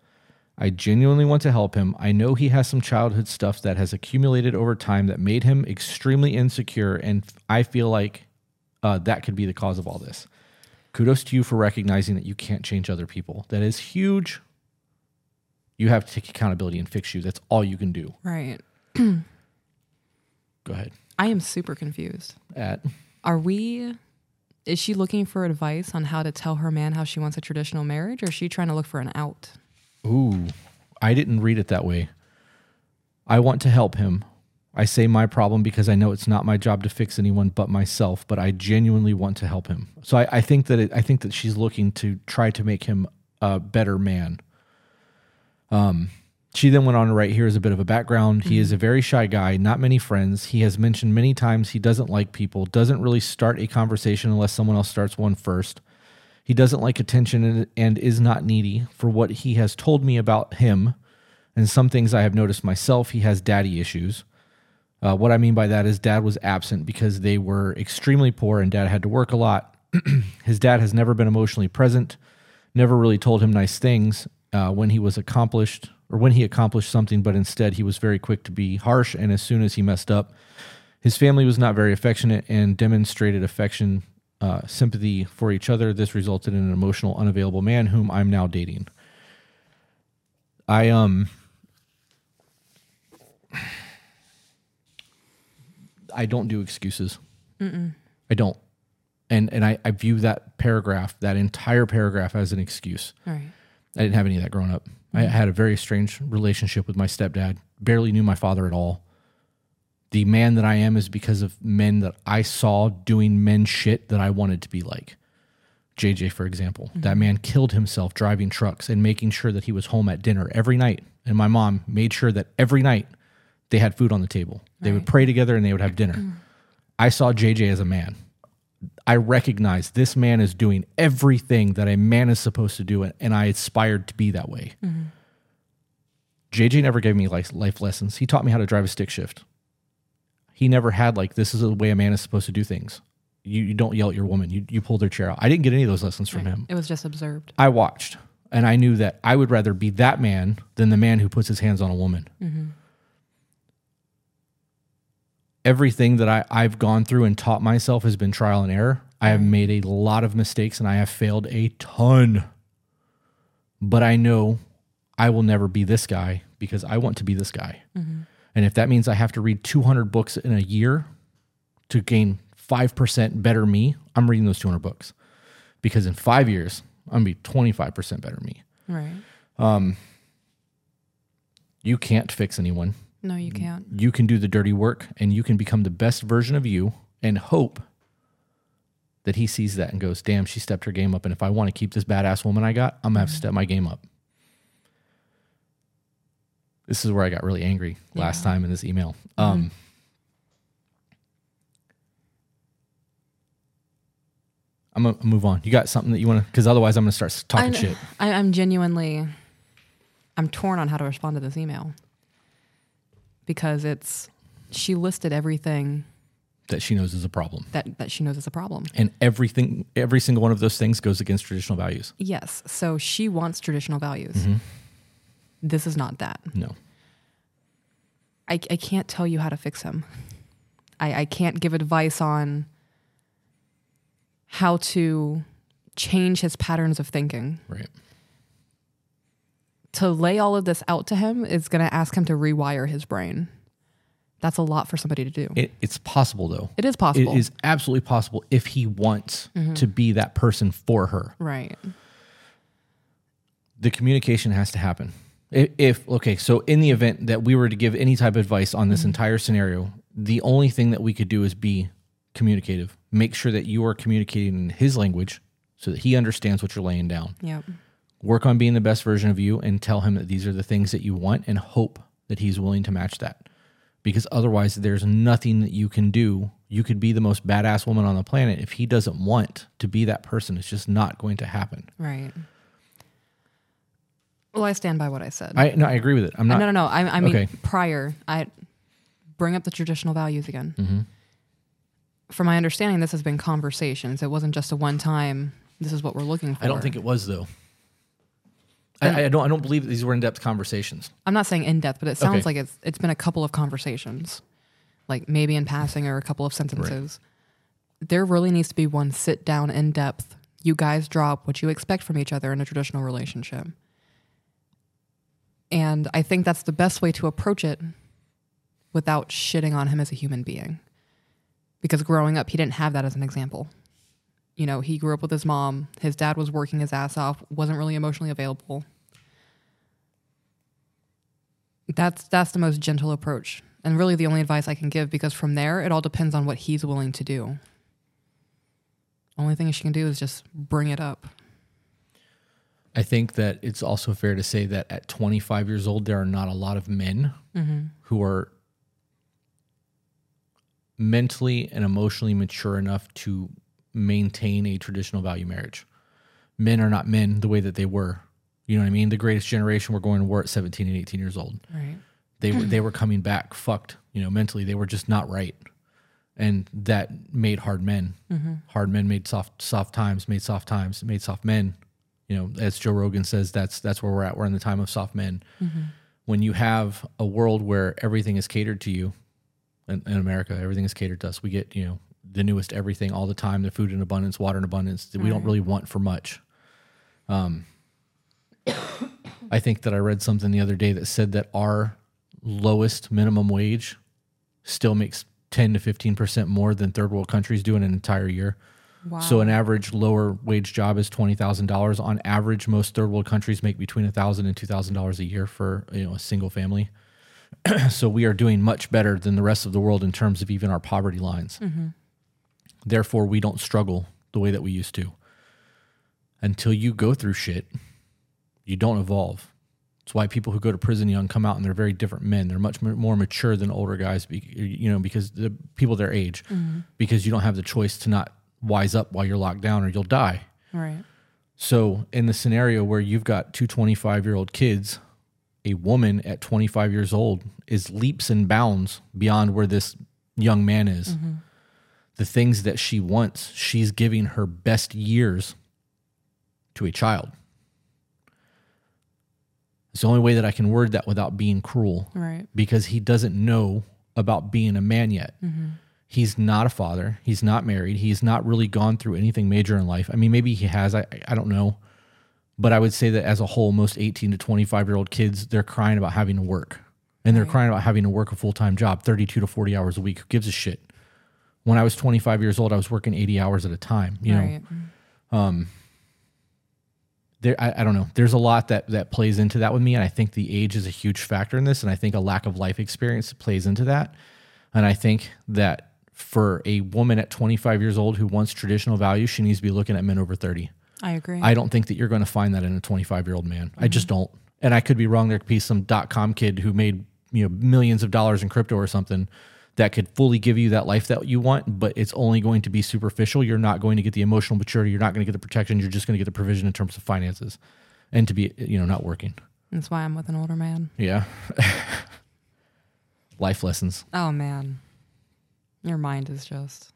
I genuinely want to help him. I know he has some childhood stuff that has accumulated over time that made him extremely insecure, and I feel like uh, that could be the cause of all this. Kudos to you for recognizing that you can't change other people. That is huge. You have to take accountability and fix you. That's all you can do. Right. Go ahead. I am super confused. At Are we is she looking for advice on how to tell her man how she wants a traditional marriage or is she trying to look for an out? Ooh, I didn't read it that way. I want to help him. I say my problem because I know it's not my job to fix anyone but myself, but I genuinely want to help him. So I, I think that it, I think that she's looking to try to make him a better man. Um, she then went on to write here is a bit of a background. He is a very shy guy, not many friends. He has mentioned many times he doesn't like people, doesn't really start a conversation unless someone else starts one first. He doesn't like attention and, is not needy for what he has told me about him. And some things I have noticed myself, he has daddy issues. Uh, what I mean by that is dad was absent because they were extremely poor and dad had to work a lot. His dad has never been emotionally present, never really told him nice things uh, when he was accomplished or when he accomplished something, but instead he was very quick to be harsh. And as soon as he messed up, his family was not very affectionate and demonstrated affection, uh, sympathy for each other. This resulted in an emotional, unavailable man whom I'm now dating. I um I don't do excuses. I don't, and and I, I view that paragraph, that entire paragraph, as an excuse. Right. I didn't have any of that growing up. I had a very strange relationship with my stepdad. Barely knew my father at all. The man that I am is because of men that I saw doing men shit that I wanted to be like. JJ, for example, mm-hmm. that man killed himself driving trucks and making sure that he was home at dinner every night. And my mom made sure that every night they had food on the table. They would pray together and they would have dinner. Mm. I saw JJ as a man. I recognize this man is doing everything that a man is supposed to do, and I aspired to be that way. Mm-hmm. JJ never gave me life, life lessons. He taught me how to drive a stick shift. He never had like this is the way a man is supposed to do things. You, you don't yell at your woman. You you pull their chair out. I didn't get any of those lessons from him. It was just observed. I watched, and I knew that I would rather be that man than the man who puts his hands on a woman. Mm-hmm. Everything that I, I've gone through and taught myself has been trial and error. I have made a lot of mistakes and I have failed a ton. But I know I will never be this guy because I want to be this guy. Mm-hmm. And if that means I have to read 200 books in a year to gain 5% better me, I'm reading those 200 books. Because in five years, I'm going to be 25% better me. Right. Um, You can't fix anyone. No, you can't. You can do the dirty work and you can become the best version of you and hope that he sees that and goes, damn, she stepped her game up. And if I want to keep this badass woman I got, I'm going to have to step my game up. This is where I got really angry last time in this email. Um, I'm going to move on. You got something that you want to, because otherwise I'm to start talking I, shit. I, I'm genuinely, I'm torn on how to respond to this email because it's she listed everything that she knows is a problem. that that she knows is a problem. And everything, every single one of those things goes against traditional values. Yes, so she wants traditional values. This is not that. No. I, I can't tell you how to fix him. I, I can't give advice on how to change his patterns of thinking. Right. To lay all of this out to him is going to ask him to rewire his brain. That's a lot for somebody to do. It, it's possible though. It is possible. It is absolutely possible if he wants mm-hmm. to be that person for her. right. The communication has to happen. If, if okay, so in the event that we were to give any type of advice on this mm-hmm. entire scenario, the only thing that we could do is be communicative. Make sure that you are communicating in his language so that he understands what you're laying down. Yep. Work on being the best version of you and tell him that these are the things that you want and hope that he's willing to match that. Because otherwise, there's nothing that you can do. You could be the most badass woman on the planet. If he doesn't want to be that person, it's just not going to happen. Right. Well, I stand by what I said. I no, I agree with it. I'm not. no, no, no. I, I mean, Okay. prior, I bring up the traditional values again. Mm-hmm. From my understanding, this has been conversations. It wasn't just a one time. This is what we're looking for. I don't think it was though. I, I don't. I don't believe that these were in-depth conversations. I'm not saying in depth, but it sounds Okay. like it's it's been a couple of conversations, like maybe in passing or a couple of sentences. There really needs to be one sit down in depth. You guys drop what you expect from each other in a traditional relationship. And I think that's the best way to approach it without shitting on him as a human being. Because growing up, he didn't have that as an example. You know, he grew up with his mom. His dad was working his ass off, wasn't really emotionally available. That's that's the most gentle approach, and really the only advice I can give. Because from there, it all depends on what he's willing to do. Only thing she can do is just bring it up. I think that it's also fair to say that at 25 years old, there are not a lot of men mm-hmm. who are mentally and emotionally mature enough to maintain a traditional value marriage. men are not men the way that they were. You know what I mean? The greatest generation were going to war at 17 and 18 years old. Right. They were they were coming back fucked, you know, mentally. They were just not right. And that made hard men. Mm-hmm. Hard men made soft soft times, made soft times, made soft men. You know, as Joe Rogan says, that's that's where we're at. We're in the time of soft men. When you have a world where everything is catered to you, in, in America, everything is catered to us. We get, you know, the newest everything all the time, the food in abundance, water in abundance that we don't really want for much. Um, I think that I read something the other day that said that our lowest minimum wage still makes 10 to 15% more than third world countries do in an entire year. Wow. So an average lower wage job is $20,000. On average, most third world countries make between $1,000 and $2,000 a year for, you know, a single family. so we are doing much better than the rest of the world in terms of even our poverty lines. Mm-hmm. Therefore, we don't struggle the way that we used to. Until you go through shit, you don't evolve. It's why people who go to prison young come out and they're very different men. They're much more mature than older guys, you know, because the people their age, mm-hmm. because you don't have the choice to not wise up while you're locked down or you'll die. right. So, in the scenario where you've got two 25 year old kids, a woman at 25 years old is leaps and bounds beyond where this young man is. Mm-hmm. The things that she wants, she's giving her best years to a child. It's the only way that I can word that without being cruel Right. because he doesn't know about being a man yet. Mm-hmm. He's not a father. He's not married. He's not really gone through anything major in life. I mean, maybe he has. I I don't know. But I would say that as a whole, most 18 to 25 year old kids, they're crying about having to work. And they're Right. crying about having to work a full time job, 32 to 40 hours a week. Who gives a shit? When I was 25 years old, I was working 80 hours at a time. You know, right. Um, there I, I don't know there's a lot that that plays into that with me and i think the age is a huge factor in this and i think a lack of life experience plays into that and i think that for a woman at 25 years old who wants traditional values she needs to be looking at men over 30 I agree. i don't think that you're going to find that in a 25 year old man i just mm-hmm. don't and i could be wrong there could be some dot-com kid who made you know millions of dollars in crypto or something that could fully give you that life that you want, but it's only going to be superficial. You're not going to get the emotional maturity. You're not going to get the protection. You're just going to get the provision in terms of finances and to be, you know, not working. That's why I'm with an older man. Yeah. life lessons. Oh man. Your mind is just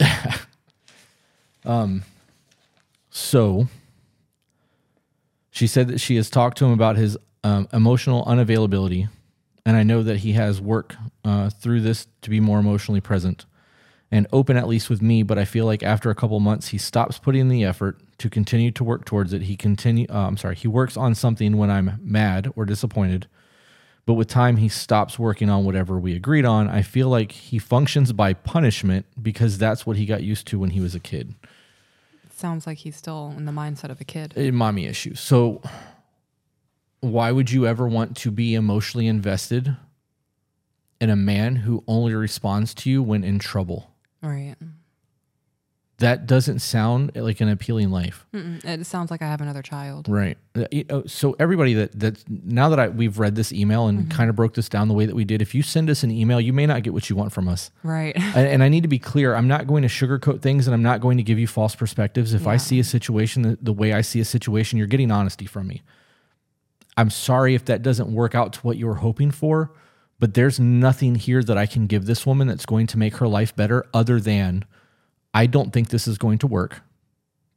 um, So she said that she has talked to him about his um, emotional unavailability, and I know that he has work uh, through this to be more emotionally present and open, at least with me. But I feel like after a couple months, he stops putting in the effort to continue to work towards it. He continue. Uh, I'm sorry. He works on something when I'm mad or disappointed. But with time, he stops working on whatever we agreed on. I feel like he functions by punishment because that's what he got used to when he was a kid. sounds like he's still in the mindset of a kid. a mommy issue. So why would you ever want to be emotionally invested in a man who only responds to you when in trouble? Right. That doesn't sound like an appealing life. Mm-mm. It sounds like I have another child. Right. Uh, know, So everybody that that now that I we've read this email and kind of broke this down the way that we did, if you send us an email, you may not get what you want from us. Right. and, and I need to be clear. I'm not going to sugarcoat things, and I'm not going to give you false perspectives. If I see a situation the, the way I see a situation, you're getting honesty from me. I'm sorry if that doesn't work out to what you were hoping for, but there's nothing here that I can give this woman that's going to make her life better, other than I don't think this is going to work.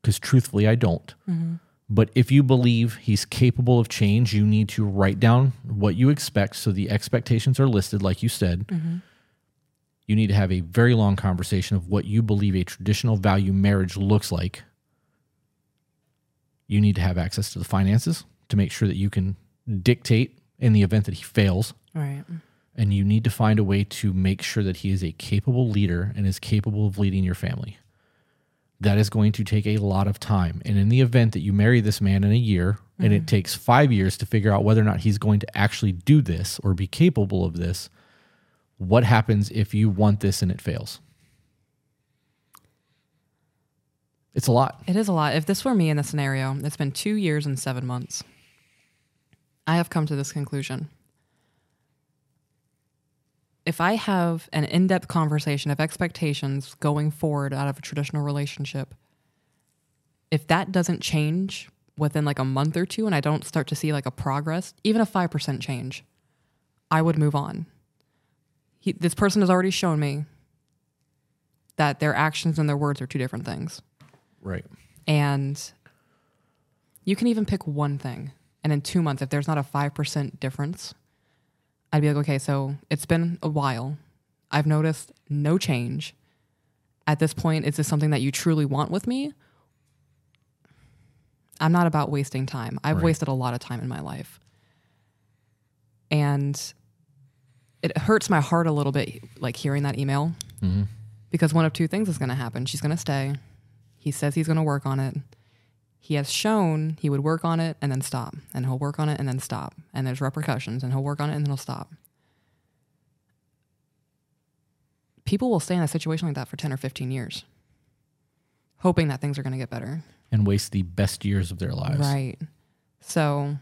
Because truthfully, I don't. Mm-hmm. But if you believe he's capable of change, you need to write down what you expect. So the expectations are listed, like you said mm-hmm. you need to have a very long conversation of what you believe a traditional value marriage looks like. You need to have access to the finances to make sure that you can dictate in the event that he fails. right. And you need to find a way to make sure that he is a capable leader and is capable of leading your family. That is going to take a lot of time. And in the event that you marry this man in a year and it mm-hmm. takes five years to figure out whether or not he's going to actually do this or be capable of this, what happens if you want this and it fails? It's a lot. It is a lot. If this were me in the scenario, it's been two years and seven months. I have come to this conclusion. If I have an in depth conversation of expectations going forward out of a traditional relationship, if that doesn't change within like a month or two and I don't start to see like a progress, even a 5% change, I would move on. He, this person has already shown me that their actions and their words are two different things. Right. And you can even pick one thing. And in two months, if there's not a 5% difference, I'd be like, okay, so it's been a while. I've noticed no change. At this point, is this something that you truly want with me? I'm not about wasting time. I've Right. wasted a lot of time in my life. And it hurts my heart a little bit, like hearing that email, Mhm. because one of two things is going to happen. She's going to stay. He says he's going to work on it. He has shown he would work on it and then stop, and he'll work on it and then stop, and there's repercussions, and he'll work on it and then he'll stop. People will stay in a situation like that for 10 or 15 years, hoping that things are going to get better. And waste the best years of their lives. Right. So,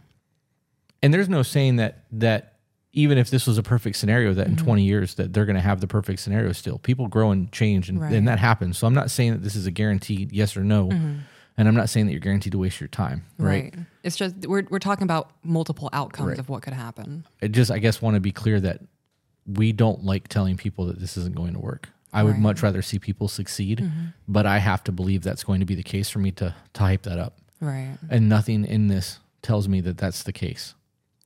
And there's no saying that that even if this was a perfect scenario, that in Mm-hmm. 20 years that they're going to have the perfect scenario still. People grow and change, and, Right. Mm-hmm. and that happens. So I'm not saying that this is a guaranteed yes or no, and I'm not saying that you're guaranteed to waste your time. Right. right. It's just, we're, we're talking about multiple outcomes Right. of what could happen. I just I guess want to be clear that we don't like telling people that this isn't going to work. I would Right. much rather see people succeed, mm-hmm. but I have to believe that's going to be the case for me to to hype that up. Right. And nothing in this tells me that that's the case.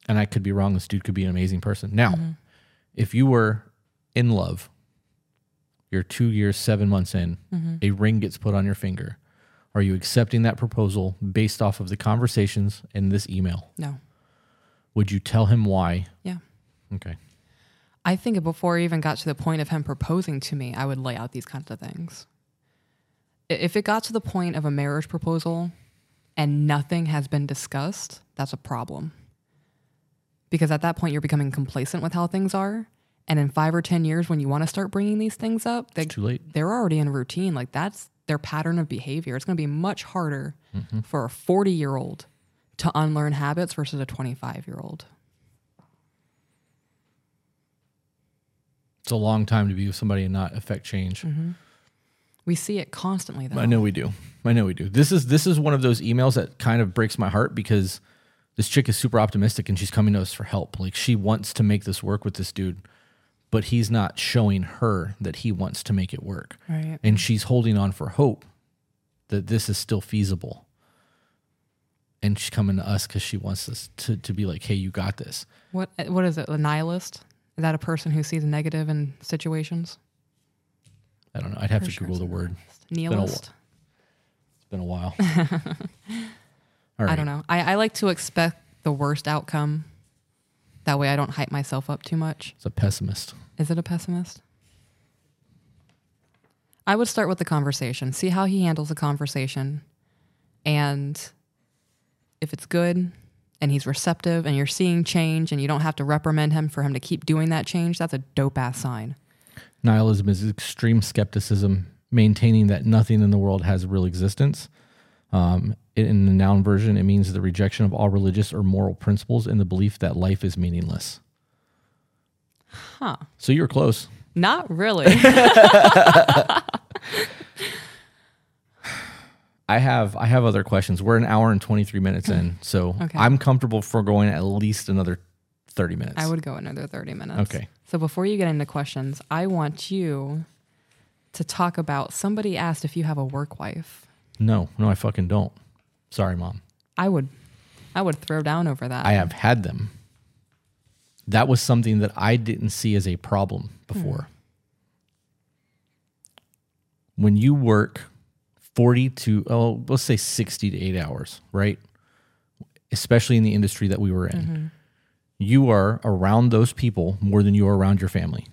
And I could be wrong. This dude could be an amazing person. Now, mm-hmm. if you were in love, you're two years, seven months in, mm-hmm. a ring gets put on your finger. Are you accepting that proposal based off of the conversations in this email? No. Would you tell him why? Yeah. Okay. I think before I even got to the point of him proposing to me, I would lay out these kinds of things. If it got to the point of a marriage proposal and nothing has been discussed, that's a problem. Because at that point, you're becoming complacent with how things are. And in five or 10 years, when you want to start bringing these things up, they, Too late. they're already in a routine. Like that's their pattern of behavior. It's going to be much harder mm-hmm. for a 40 year old to unlearn habits versus a 25 year old. It's a long time to be with somebody and not affect change. Mm-hmm. We see it constantly, though. I know we do. I know we do. This is this is one of those emails that kind of breaks my heart because this chick is super optimistic and she's coming to us for help. Like she wants to make this work with this dude, but he's not showing her that he wants to make it work. Right. And she's holding on for hope that this is still feasible. And she's coming to us because she wants us to, to be like, hey, you got this. What what is it? A nihilist? Is that a person who sees a negative in situations? I don't know. I'd have For to sure Google the word. Nihilist? It's been a while. All right. I don't know. I, I like to expect the worst outcome. That way I don't hype myself up too much. It's a pessimist. Is it a pessimist? I would start with the conversation, see how he handles the conversation. And if it's good and he's receptive and you're seeing change and you don't have to reprimand him for him to keep doing that change, that's a dope ass sign. Nihilism is extreme skepticism, maintaining that nothing in the world has real existence. Um, in- in the noun version, it means the rejection of all religious or moral principles and the belief that life is meaningless. Huh. So you're close. Not really. I have I have other questions. We're an hour and 23 minutes in, so Okay. I'm comfortable for going at least another 30 minutes. I would go another 30 minutes. Okay. So before you get into questions, I want you to talk about somebody asked if you have a work wife. No, no, I fucking don't. Sorry, mom. I would I would throw down over that. I have had them. That was something that I didn't see as a problem before. Hmm. When you work 40 to, oh, let's say 60 to eight hours, right? Especially in the industry that we were in, mm-hmm. you are around those people more than you are around your family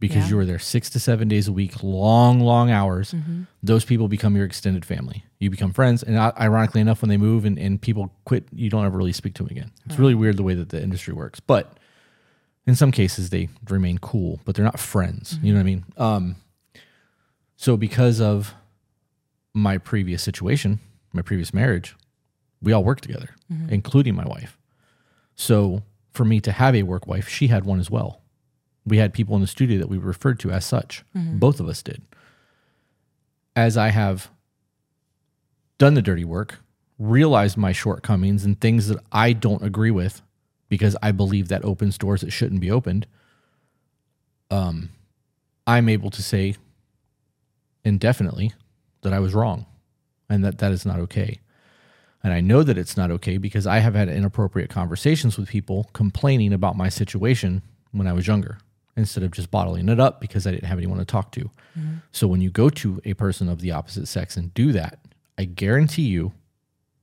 because Yeah. you are there six to seven days a week, long, long hours. Mm-hmm. Those people become your extended family. You become friends. And ironically enough, when they move and, and people quit, you don't ever really speak to them again. It's really weird the way that the industry works. But in some cases, they remain cool, but they're not friends. You know what I mean? Um, so because of my previous situation, my previous marriage, we all worked together, including my wife. So for me to have a work wife, she had one as well. We had people in the studio that we referred to as such. Both of us did. As I have done the dirty work, realized my shortcomings and things that I don't agree with because I believe that opens doors that shouldn't be opened, um, I'm able to say indefinitely that I was wrong and that that is not okay. And I know that it's not okay because I have had inappropriate conversations with people complaining about my situation when I was younger instead of just bottling it up because I didn't have anyone to talk to. So when you go to a person of the opposite sex and do that, I guarantee you,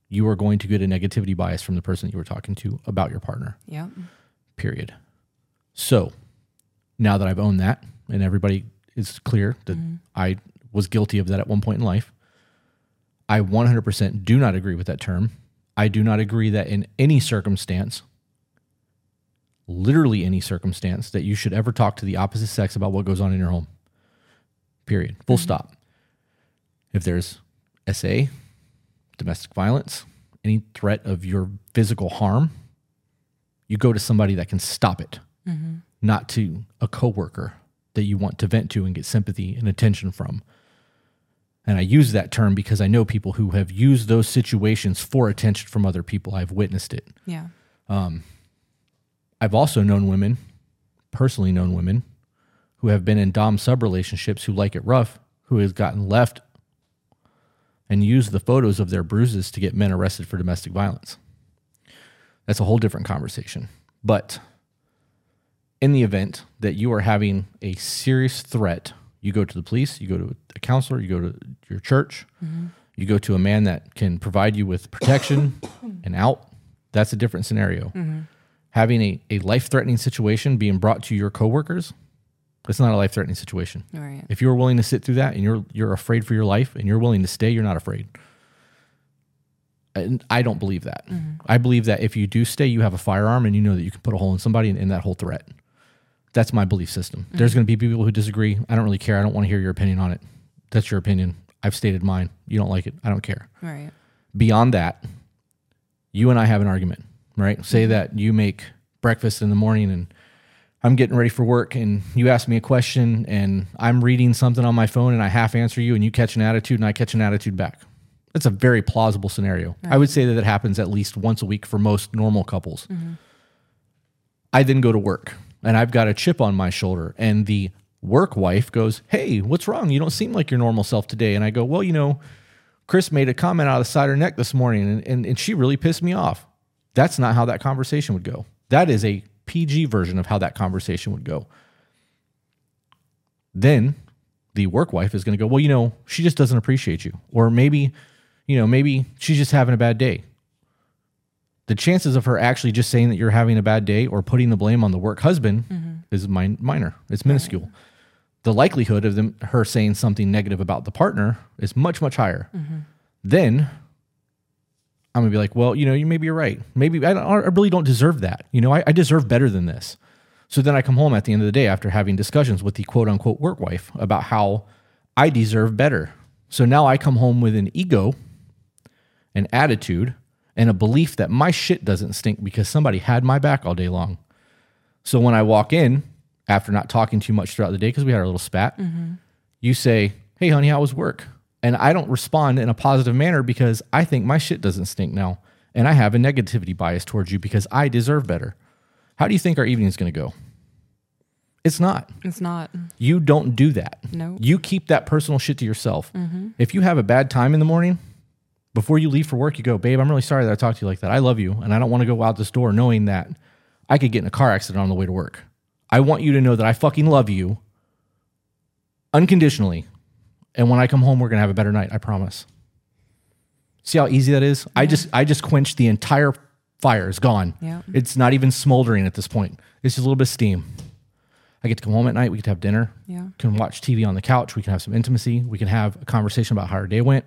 you are going to get a negativity bias from the person you were talking to about your partner, Yeah. period. So now that I've owned that and everybody is clear that mm-hmm. I was guilty of that at one point in life, I 100% do not agree with that term. I do not agree that in any circumstance, literally any circumstance, that you should ever talk to the opposite sex about what goes on in your home. Period. Full mm-hmm. stop. If there's SA, domestic violence, any threat of your physical harm, you go to somebody that can stop it, mm-hmm. not to a coworker that you want to vent to and get sympathy and attention from. And I use that term because I know people who have used those situations for attention from other people. I've witnessed it. Yeah. Um, I've also known women, personally known women, who have been in Dom sub relationships who like it rough, who has gotten left and used the photos of their bruises to get men arrested for domestic violence. That's a whole different conversation. But in the event that you are having a serious threat, you go to the police, you go to a counselor, you go to your church, mm-hmm. you go to a man that can provide you with protection and out. That's a different scenario. Mm-hmm. Having a, a life threatening situation being brought to your coworkers, it's not a life threatening situation. Right. If you're willing to sit through that and you're you're afraid for your life and you're willing to stay, you're not afraid. And I don't believe that. Mm-hmm. I believe that if you do stay, you have a firearm and you know that you can put a hole in somebody and end that whole threat. That's my belief system. Mm-hmm. There's going to be people who disagree. I don't really care. I don't want to hear your opinion on it. That's your opinion. I've stated mine. You don't like it. I don't care. Right. Beyond that, you and I have an argument, right? Say mm-hmm. that you make breakfast in the morning and I'm getting ready for work and you ask me a question and I'm reading something on my phone and I half answer you and you catch an attitude and I catch an attitude back. That's a very plausible scenario. I would say that it happens at least once a week for most normal couples. Mm-hmm. I then go to work and I've got a chip on my shoulder and the work wife goes, Hey, what's wrong? You don't seem like your normal self today. And I go, Well, you know, Chris made a comment out of the side of her neck this morning and, and, and she really pissed me off. That's not how that conversation would go. That is a PG version of how that conversation would go. Then the work wife is going to go, Well, you know, she just doesn't appreciate you. Or maybe, you know, maybe she's just having a bad day. The chances of her actually just saying that you're having a bad day or putting the blame on the work husband mm-hmm. is min- minor. It's minuscule. The likelihood of them her saying something negative about the partner is much much higher. Mm-hmm. Then I'm gonna be like, well, you know, you maybe you're right. Maybe I, don't, I really don't deserve that. You know, I, I deserve better than this. So then I come home at the end of the day after having discussions with the quote unquote work wife about how I deserve better. So now I come home with an ego, an attitude, and a belief that my shit doesn't stink because somebody had my back all day long. So when I walk in after not talking too much throughout the day because we had our little spat, mm-hmm. you say, Hey, honey, how was work? And I don't respond in a positive manner because I think my shit doesn't stink now. And I have a negativity bias towards you because I deserve better. How do you think our evening is going to go? It's not. It's not. You don't do that. No. You keep that personal shit to yourself. Mm-hmm. If you have a bad time in the morning, before you leave for work, you go, babe, I'm really sorry that I talked to you like that. I love you. And I don't want to go out this door knowing that I could get in a car accident on the way to work. I want you to know that I fucking love you unconditionally. And when I come home, we're going to have a better night. I promise. See how easy that is? I just, I just quenched the entire fire. It's gone. Yeah. It's not even smoldering at this point. It's just a little bit of steam. I get to come home at night. We get to have dinner Yeah. can watch TV on the couch. We can have some intimacy. We can have a conversation about how our day went.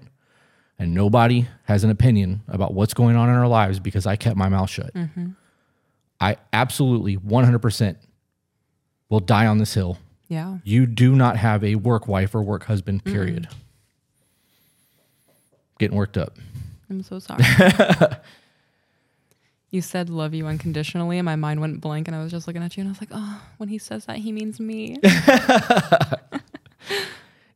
And nobody has an opinion about what's going on in our lives because I kept my mouth shut. Mm-hmm. I absolutely 100% will die on this hill. Yeah. You do not have a work wife or work husband, period. Getting worked up. I'm so sorry. you said love you unconditionally, and my mind went blank, and I was just looking at you, and I was like, oh, when he says that, he means me.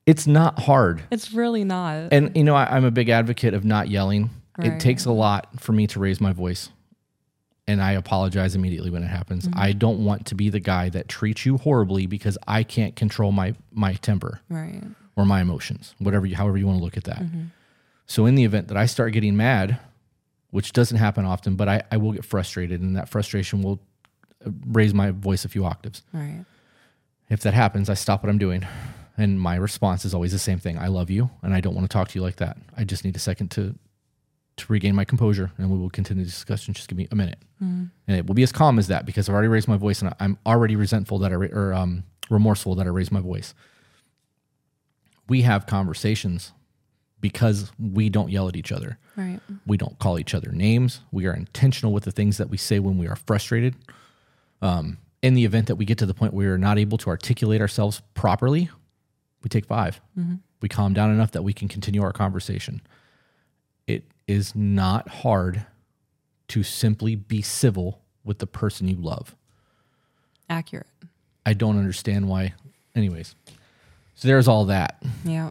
It's not hard. It's really not. And you know, I, I'm a big advocate of not yelling. It takes a lot for me to raise my voice, and I apologize immediately when it happens. Mm-hmm. I don't want to be the guy that treats you horribly because I can't control my my temper right. or my emotions, whatever you, however you want to look at that. Mm-hmm. So in the event that I start getting mad, which doesn't happen often, but I, I will get frustrated, and that frustration will uh, raise my voice a few octaves. Right. If that happens, I stop what I'm doing. And my response is always the same thing. I love you and I don't want to talk to you like that. I just need a second to to regain my composure and we will continue the discussion. Just give me a minute. And it will be as calm as that because I've already raised my voice and I'm already resentful that I ra- or um, remorseful that I raised my voice. We have conversations because we don't yell at each other. Right. We don't call each other names. We are intentional with the things that we say when we are frustrated. Um, in the event that we get to the point where we're not able to articulate ourselves properly, we take 5 We calm down enough that we can continue our conversation. It is not hard to simply be civil with the person you love. Accurate. I don't understand why. Anyways, so there's all that. Yeah.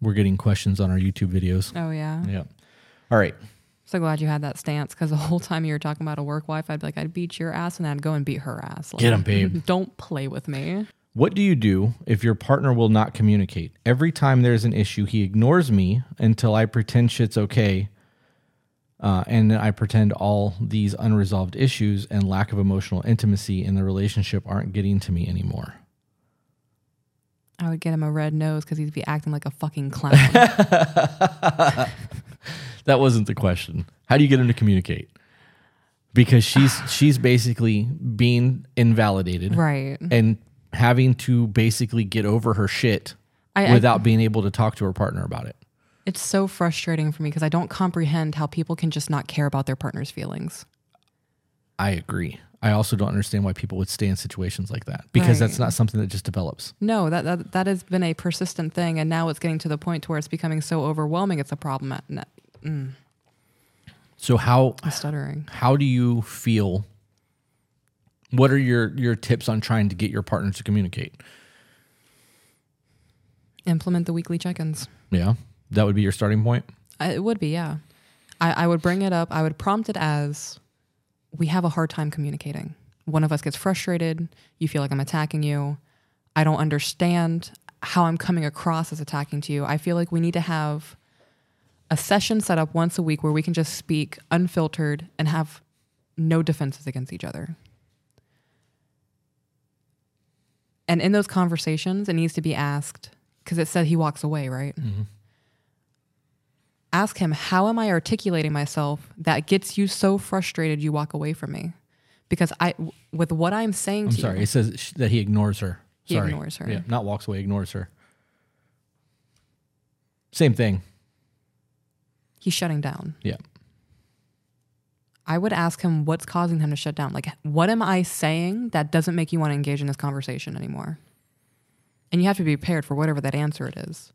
We're getting questions on our YouTube videos. Oh yeah. Yeah. All right. So glad you had that stance because the whole time you were talking about a work wife, I'd be like, I'd beat your ass and I'd go and beat her ass. Like, Get 'em, babe. Don't play with me. What do you do if your partner will not communicate? Every time there's an issue, he ignores me until I pretend shit's okay. Uh, and I pretend all these unresolved issues and lack of emotional intimacy in the relationship aren't getting to me anymore. I would get him a red nose because he'd be acting like a fucking clown. That wasn't the question. How do you get him to communicate? Because she's she's basically being invalidated right. and having to basically get over her shit I, I, without being able to talk to her partner about it. it's so frustrating for me because I don't comprehend how people can just not care about their partner's feelings. I agree. I also don't understand why people would stay in situations like that because that's not something that just develops. No, that, that that has been a persistent thing, and now it's getting to the point where it's becoming so overwhelming. It's a problem. At, net- mm. So how I'm stuttering. how do you feel? What are your your tips on trying to get your partners to communicate? Implement the weekly check-ins. Yeah, that would be your starting point. I- It would be, yeah. I, I would bring it up. I would prompt it as we have a hard time communicating. One of us gets frustrated. You feel like I'm attacking you. I don't understand how I'm coming across as attacking to you. I feel like we need to have a session set up once a week where we can just speak unfiltered and have no defenses against each other. And in those conversations, it needs to be asked because it said he walks away, right? Mm-hmm. ask him, How am I articulating myself that gets you so frustrated you walk away from me? Because I, with what I'm saying I'm to sorry. you, It says that he ignores her. He Sorry. ignores her. Yeah, not walks away, ignores her. Same thing. he's shutting down. Yeah. I would ask him what's causing him to shut down. Like, what am I saying that doesn't make you want to engage in this conversation anymore? And you have to be prepared for whatever that answer it is.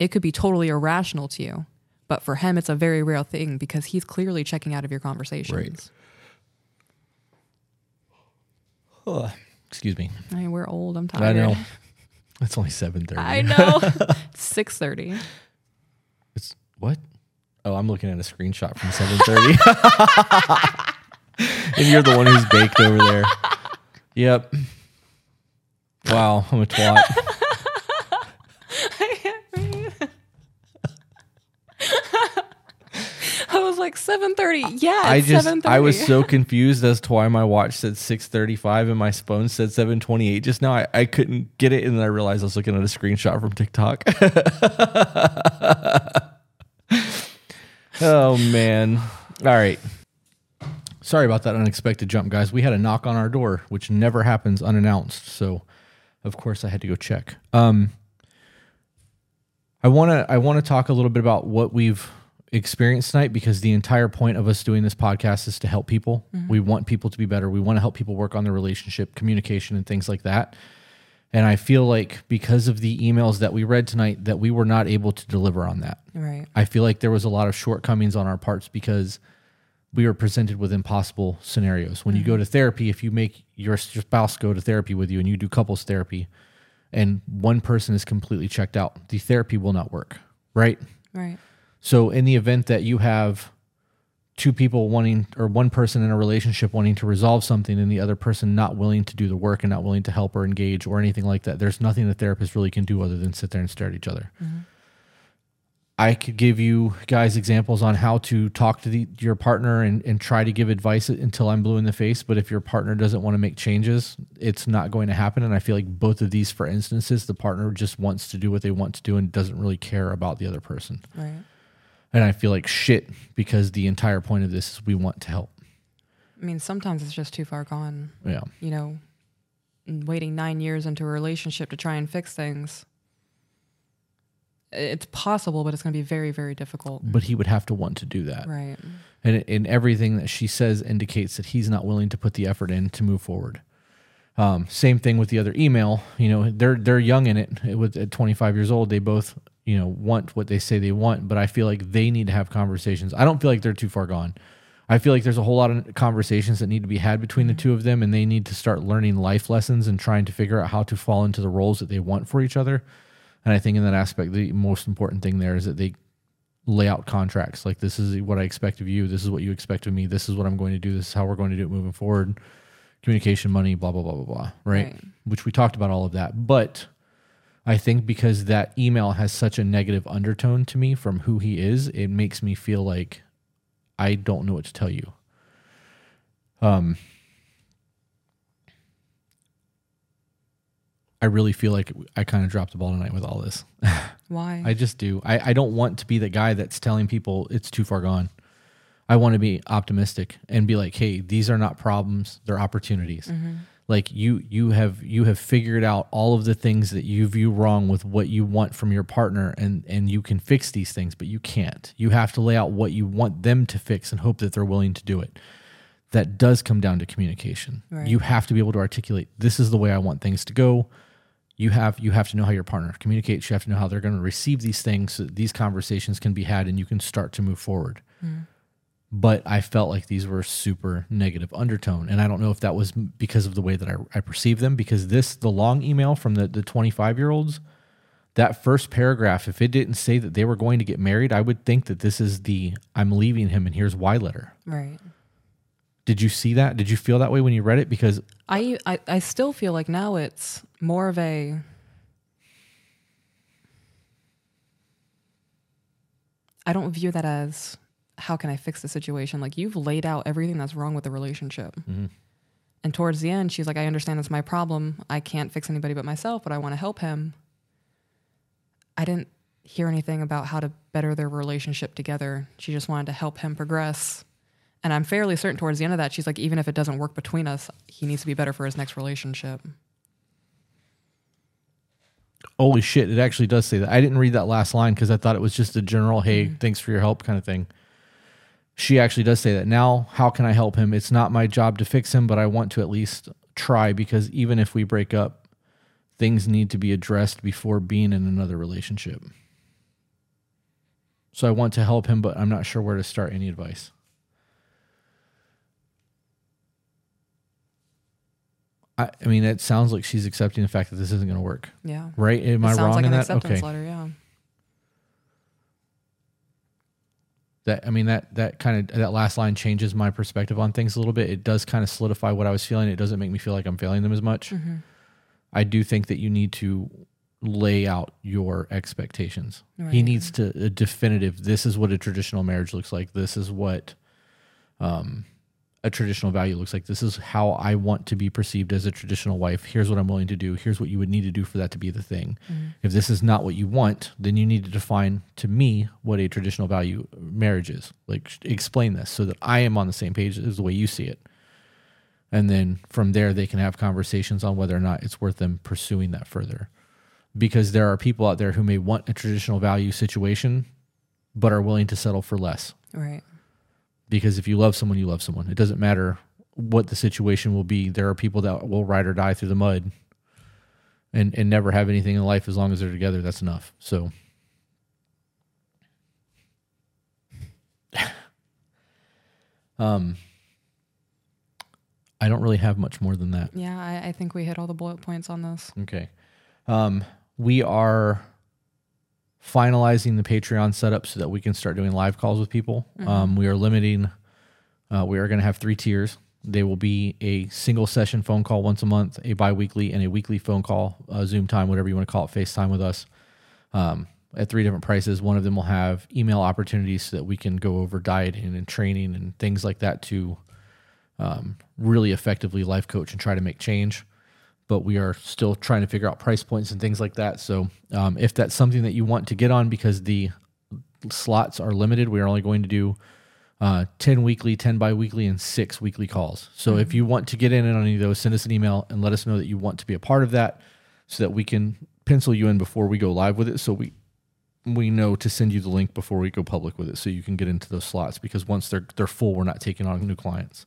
It could be totally irrational to you, but for him, it's a very real thing because he's clearly checking out of your conversations. Excuse me. I mean, we're old. I'm tired. I know. It's only seven thirty. I know. Six thirty. It's what? Oh, I'm looking at a screenshot from 7:30. and you're the one who's baked over there. Yep. Wow, I'm a twat. I can't breathe. I was like seven thirty. Yeah, I just 7:30. I was so confused as to why my watch said 6:35 and my phone said 7:28 just now. I, I couldn't get it and then I realized I was looking at a screenshot from TikTok. oh man. All right. Sorry about that unexpected jump, guys. We had a knock on our door, which never happens unannounced. So, of course, I had to go check. Um, I want to I want to talk a little bit about what we've experienced tonight because the entire point of us doing this podcast is to help people. We want people to be better. We want to help people work on their relationship, communication, and things like that. And I feel like because of the emails that we read tonight, that we were not able to deliver on that. right. I feel like there was a lot of shortcomings on our parts because we were presented with impossible scenarios. When you go mm-hmm. to therapy, if you make your spouse go to therapy with you and you do couples therapy, and one person is completely checked out, the therapy will not work, right? Right. So, in the event that you have two people wanting, or one person in a relationship wanting to resolve something, and the other person not willing to do the work and not willing to help or engage or anything like that, there's nothing the therapist really can do other than sit there and stare at each other. Mm-hmm. I could give you guys examples on how to talk to the, your partner and, and try to give advice until I'm blue in the face. But if your partner doesn't want to make changes, it's not going to happen. And I feel like both of these, for instances, the partner just wants to do what they want to do and doesn't really care about the other person. Right. And I feel like shit because the entire point of this is we want to help. I mean, sometimes it's just too far gone. Yeah. You know, waiting nine years into a relationship to try and fix things. It's possible, but it's going to be very, very difficult. But he would have to want to do that. Right. and and everything that she says indicates that he's not willing to put the effort in to move forward. Um, same thing with the other email. You know, they're they're young in it. It was at 25 years old. They both you know want what they say they want, but I feel like they need to have conversations. I don't feel like they're too far gone. I feel like there's a whole lot of conversations that need to be had between the mm-hmm. two of them, and they need to start learning life lessons and trying to figure out how to fall into the roles that they want for each other. And I think in that aspect, the most important thing there is that they lay out contracts like this is what I expect of you, this is what you expect of me, this is what I'm going to do, this is how we're going to do it moving forward. Communication, money, blah blah blah blah blah, right? Right. Which we talked about all of that, but I think because that email has such a negative undertone to me from who he is, it makes me feel like I don't know what to tell you. Um I really feel like I kind of dropped the ball tonight with all this. Why? I just do. I, I don't want to be the guy that's telling people it's too far gone. I want to be optimistic and be like, hey, these are not problems, they're opportunities. Like you you have you have figured out all of the things that you view wrong with what you want from your partner and and you can fix these things, but you can't. You have to lay out what you want them to fix and hope that they're willing to do it. That does come down to communication. Right. You have to be able to articulate this is the way I want things to go you have you have to know how your partner communicates you have to know how they're going to receive these things so that these conversations can be had and you can start to move forward hmm. But i felt like these were super negative undertone. And i don't know if that was because of the way that i, I perceived them because this the long email from the, the 25 year olds that first paragraph if it didn't say that they were going to get married i would think that this is the i'm leaving him and here's why letter. Right. did you see that? Did you feel that way when you read it? Because I, I I still feel like now it's more of a I don't view that as how can I fix the situation? Like you've laid out everything that's wrong with the relationship. And towards the end, she's like, I understand it's my problem. I can't fix anybody but myself, but I want to help him. I didn't hear anything about how to better their relationship together. She just wanted to help him progress. And I'm fairly certain towards the end of that, she's like, even if it doesn't work between us, he needs to be better for his next relationship. holy shit, it actually does say that. I didn't read that last line because I thought it was just a general, hey, Mm-hmm. thanks for your help kind of thing. She actually does say that. Now, how can I help him? It's not my job to fix him, but I want to at least try because even if we break up, things need to be addressed before being in another relationship. So I want to help him, but I'm not sure where to start any advice. I, I mean, it sounds like she's accepting the fact that this isn't going to work. Yeah. Right? Am it I sounds wrong like in an that? acceptance Okay. letter, yeah. That I mean that that kind of that last line changes my perspective on things a little bit. It does kind of solidify what I was feeling. It doesn't make me feel like I'm failing them as much. Mm-hmm. I do think that you need to lay out your expectations. He needs to a definitive. This is what a traditional marriage looks like. This is what um, a traditional value looks like. This is how I want to be perceived as a traditional wife. Here's what I'm willing to do. Here's what you would need to do for that to be the thing. Mm-hmm. If this is not what you want, then you need to define to me what a traditional value marriage is. Like explain this so that I am on the same page as the way you see it. And then from there, they can have conversations on whether or not it's worth them pursuing that further. Because there are people out there who may want a traditional value situation, but are willing to settle for less Right. Because if you love someone, you love someone. It doesn't matter what the situation will be. There are people that will ride or die through the mud and and never have anything in life as long as they're together. That's enough. So um I don't really have much more than that. Yeah, I, I think we hit all the bullet points on this. Okay. Um, we are finalizing the Patreon setup so that we can start doing live calls with people. Um, we are limiting. Uh, we are going to have three tiers. They will be a single session phone call once a month, a biweekly, and a weekly phone call, uh, Zoom time, whatever you want to call it, FaceTime with us um, at three different prices. One of them will have email opportunities so that we can go over dieting and training and things like that to um, really effectively life coach and try to make change. But we are still trying to figure out price points and things like that. So um, if that's something that you want to get on because the slots are limited, we are only going to do uh, 10 weekly, 10 bi-weekly, and six weekly calls. So if you want to get in on any of those, send us an email and let us know that you want to be a part of that so that we can pencil you in before we go live with it. So we we know to send you the link before we go public with it so you can get into those slots because once they're they're full, we're not taking on new clients.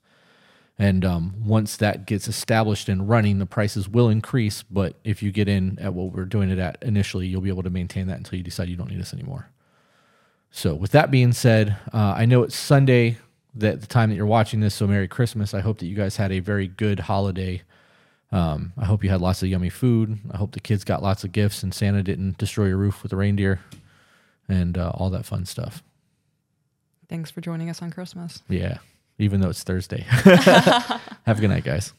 And um, once that gets established and running, the prices will increase. But if you get in at what we're doing it at initially, you'll be able to maintain that until you decide you don't need us anymore. So, with that being said, uh, I know it's Sunday that the time that you're watching this. So, Merry Christmas. I hope that you guys had a very good holiday. Um, I hope you had lots of yummy food. I hope the kids got lots of gifts and Santa didn't destroy your roof with a reindeer and uh, all that fun stuff. Thanks for joining us on Christmas. Yeah, even though it's Thursday. Have a good night, guys.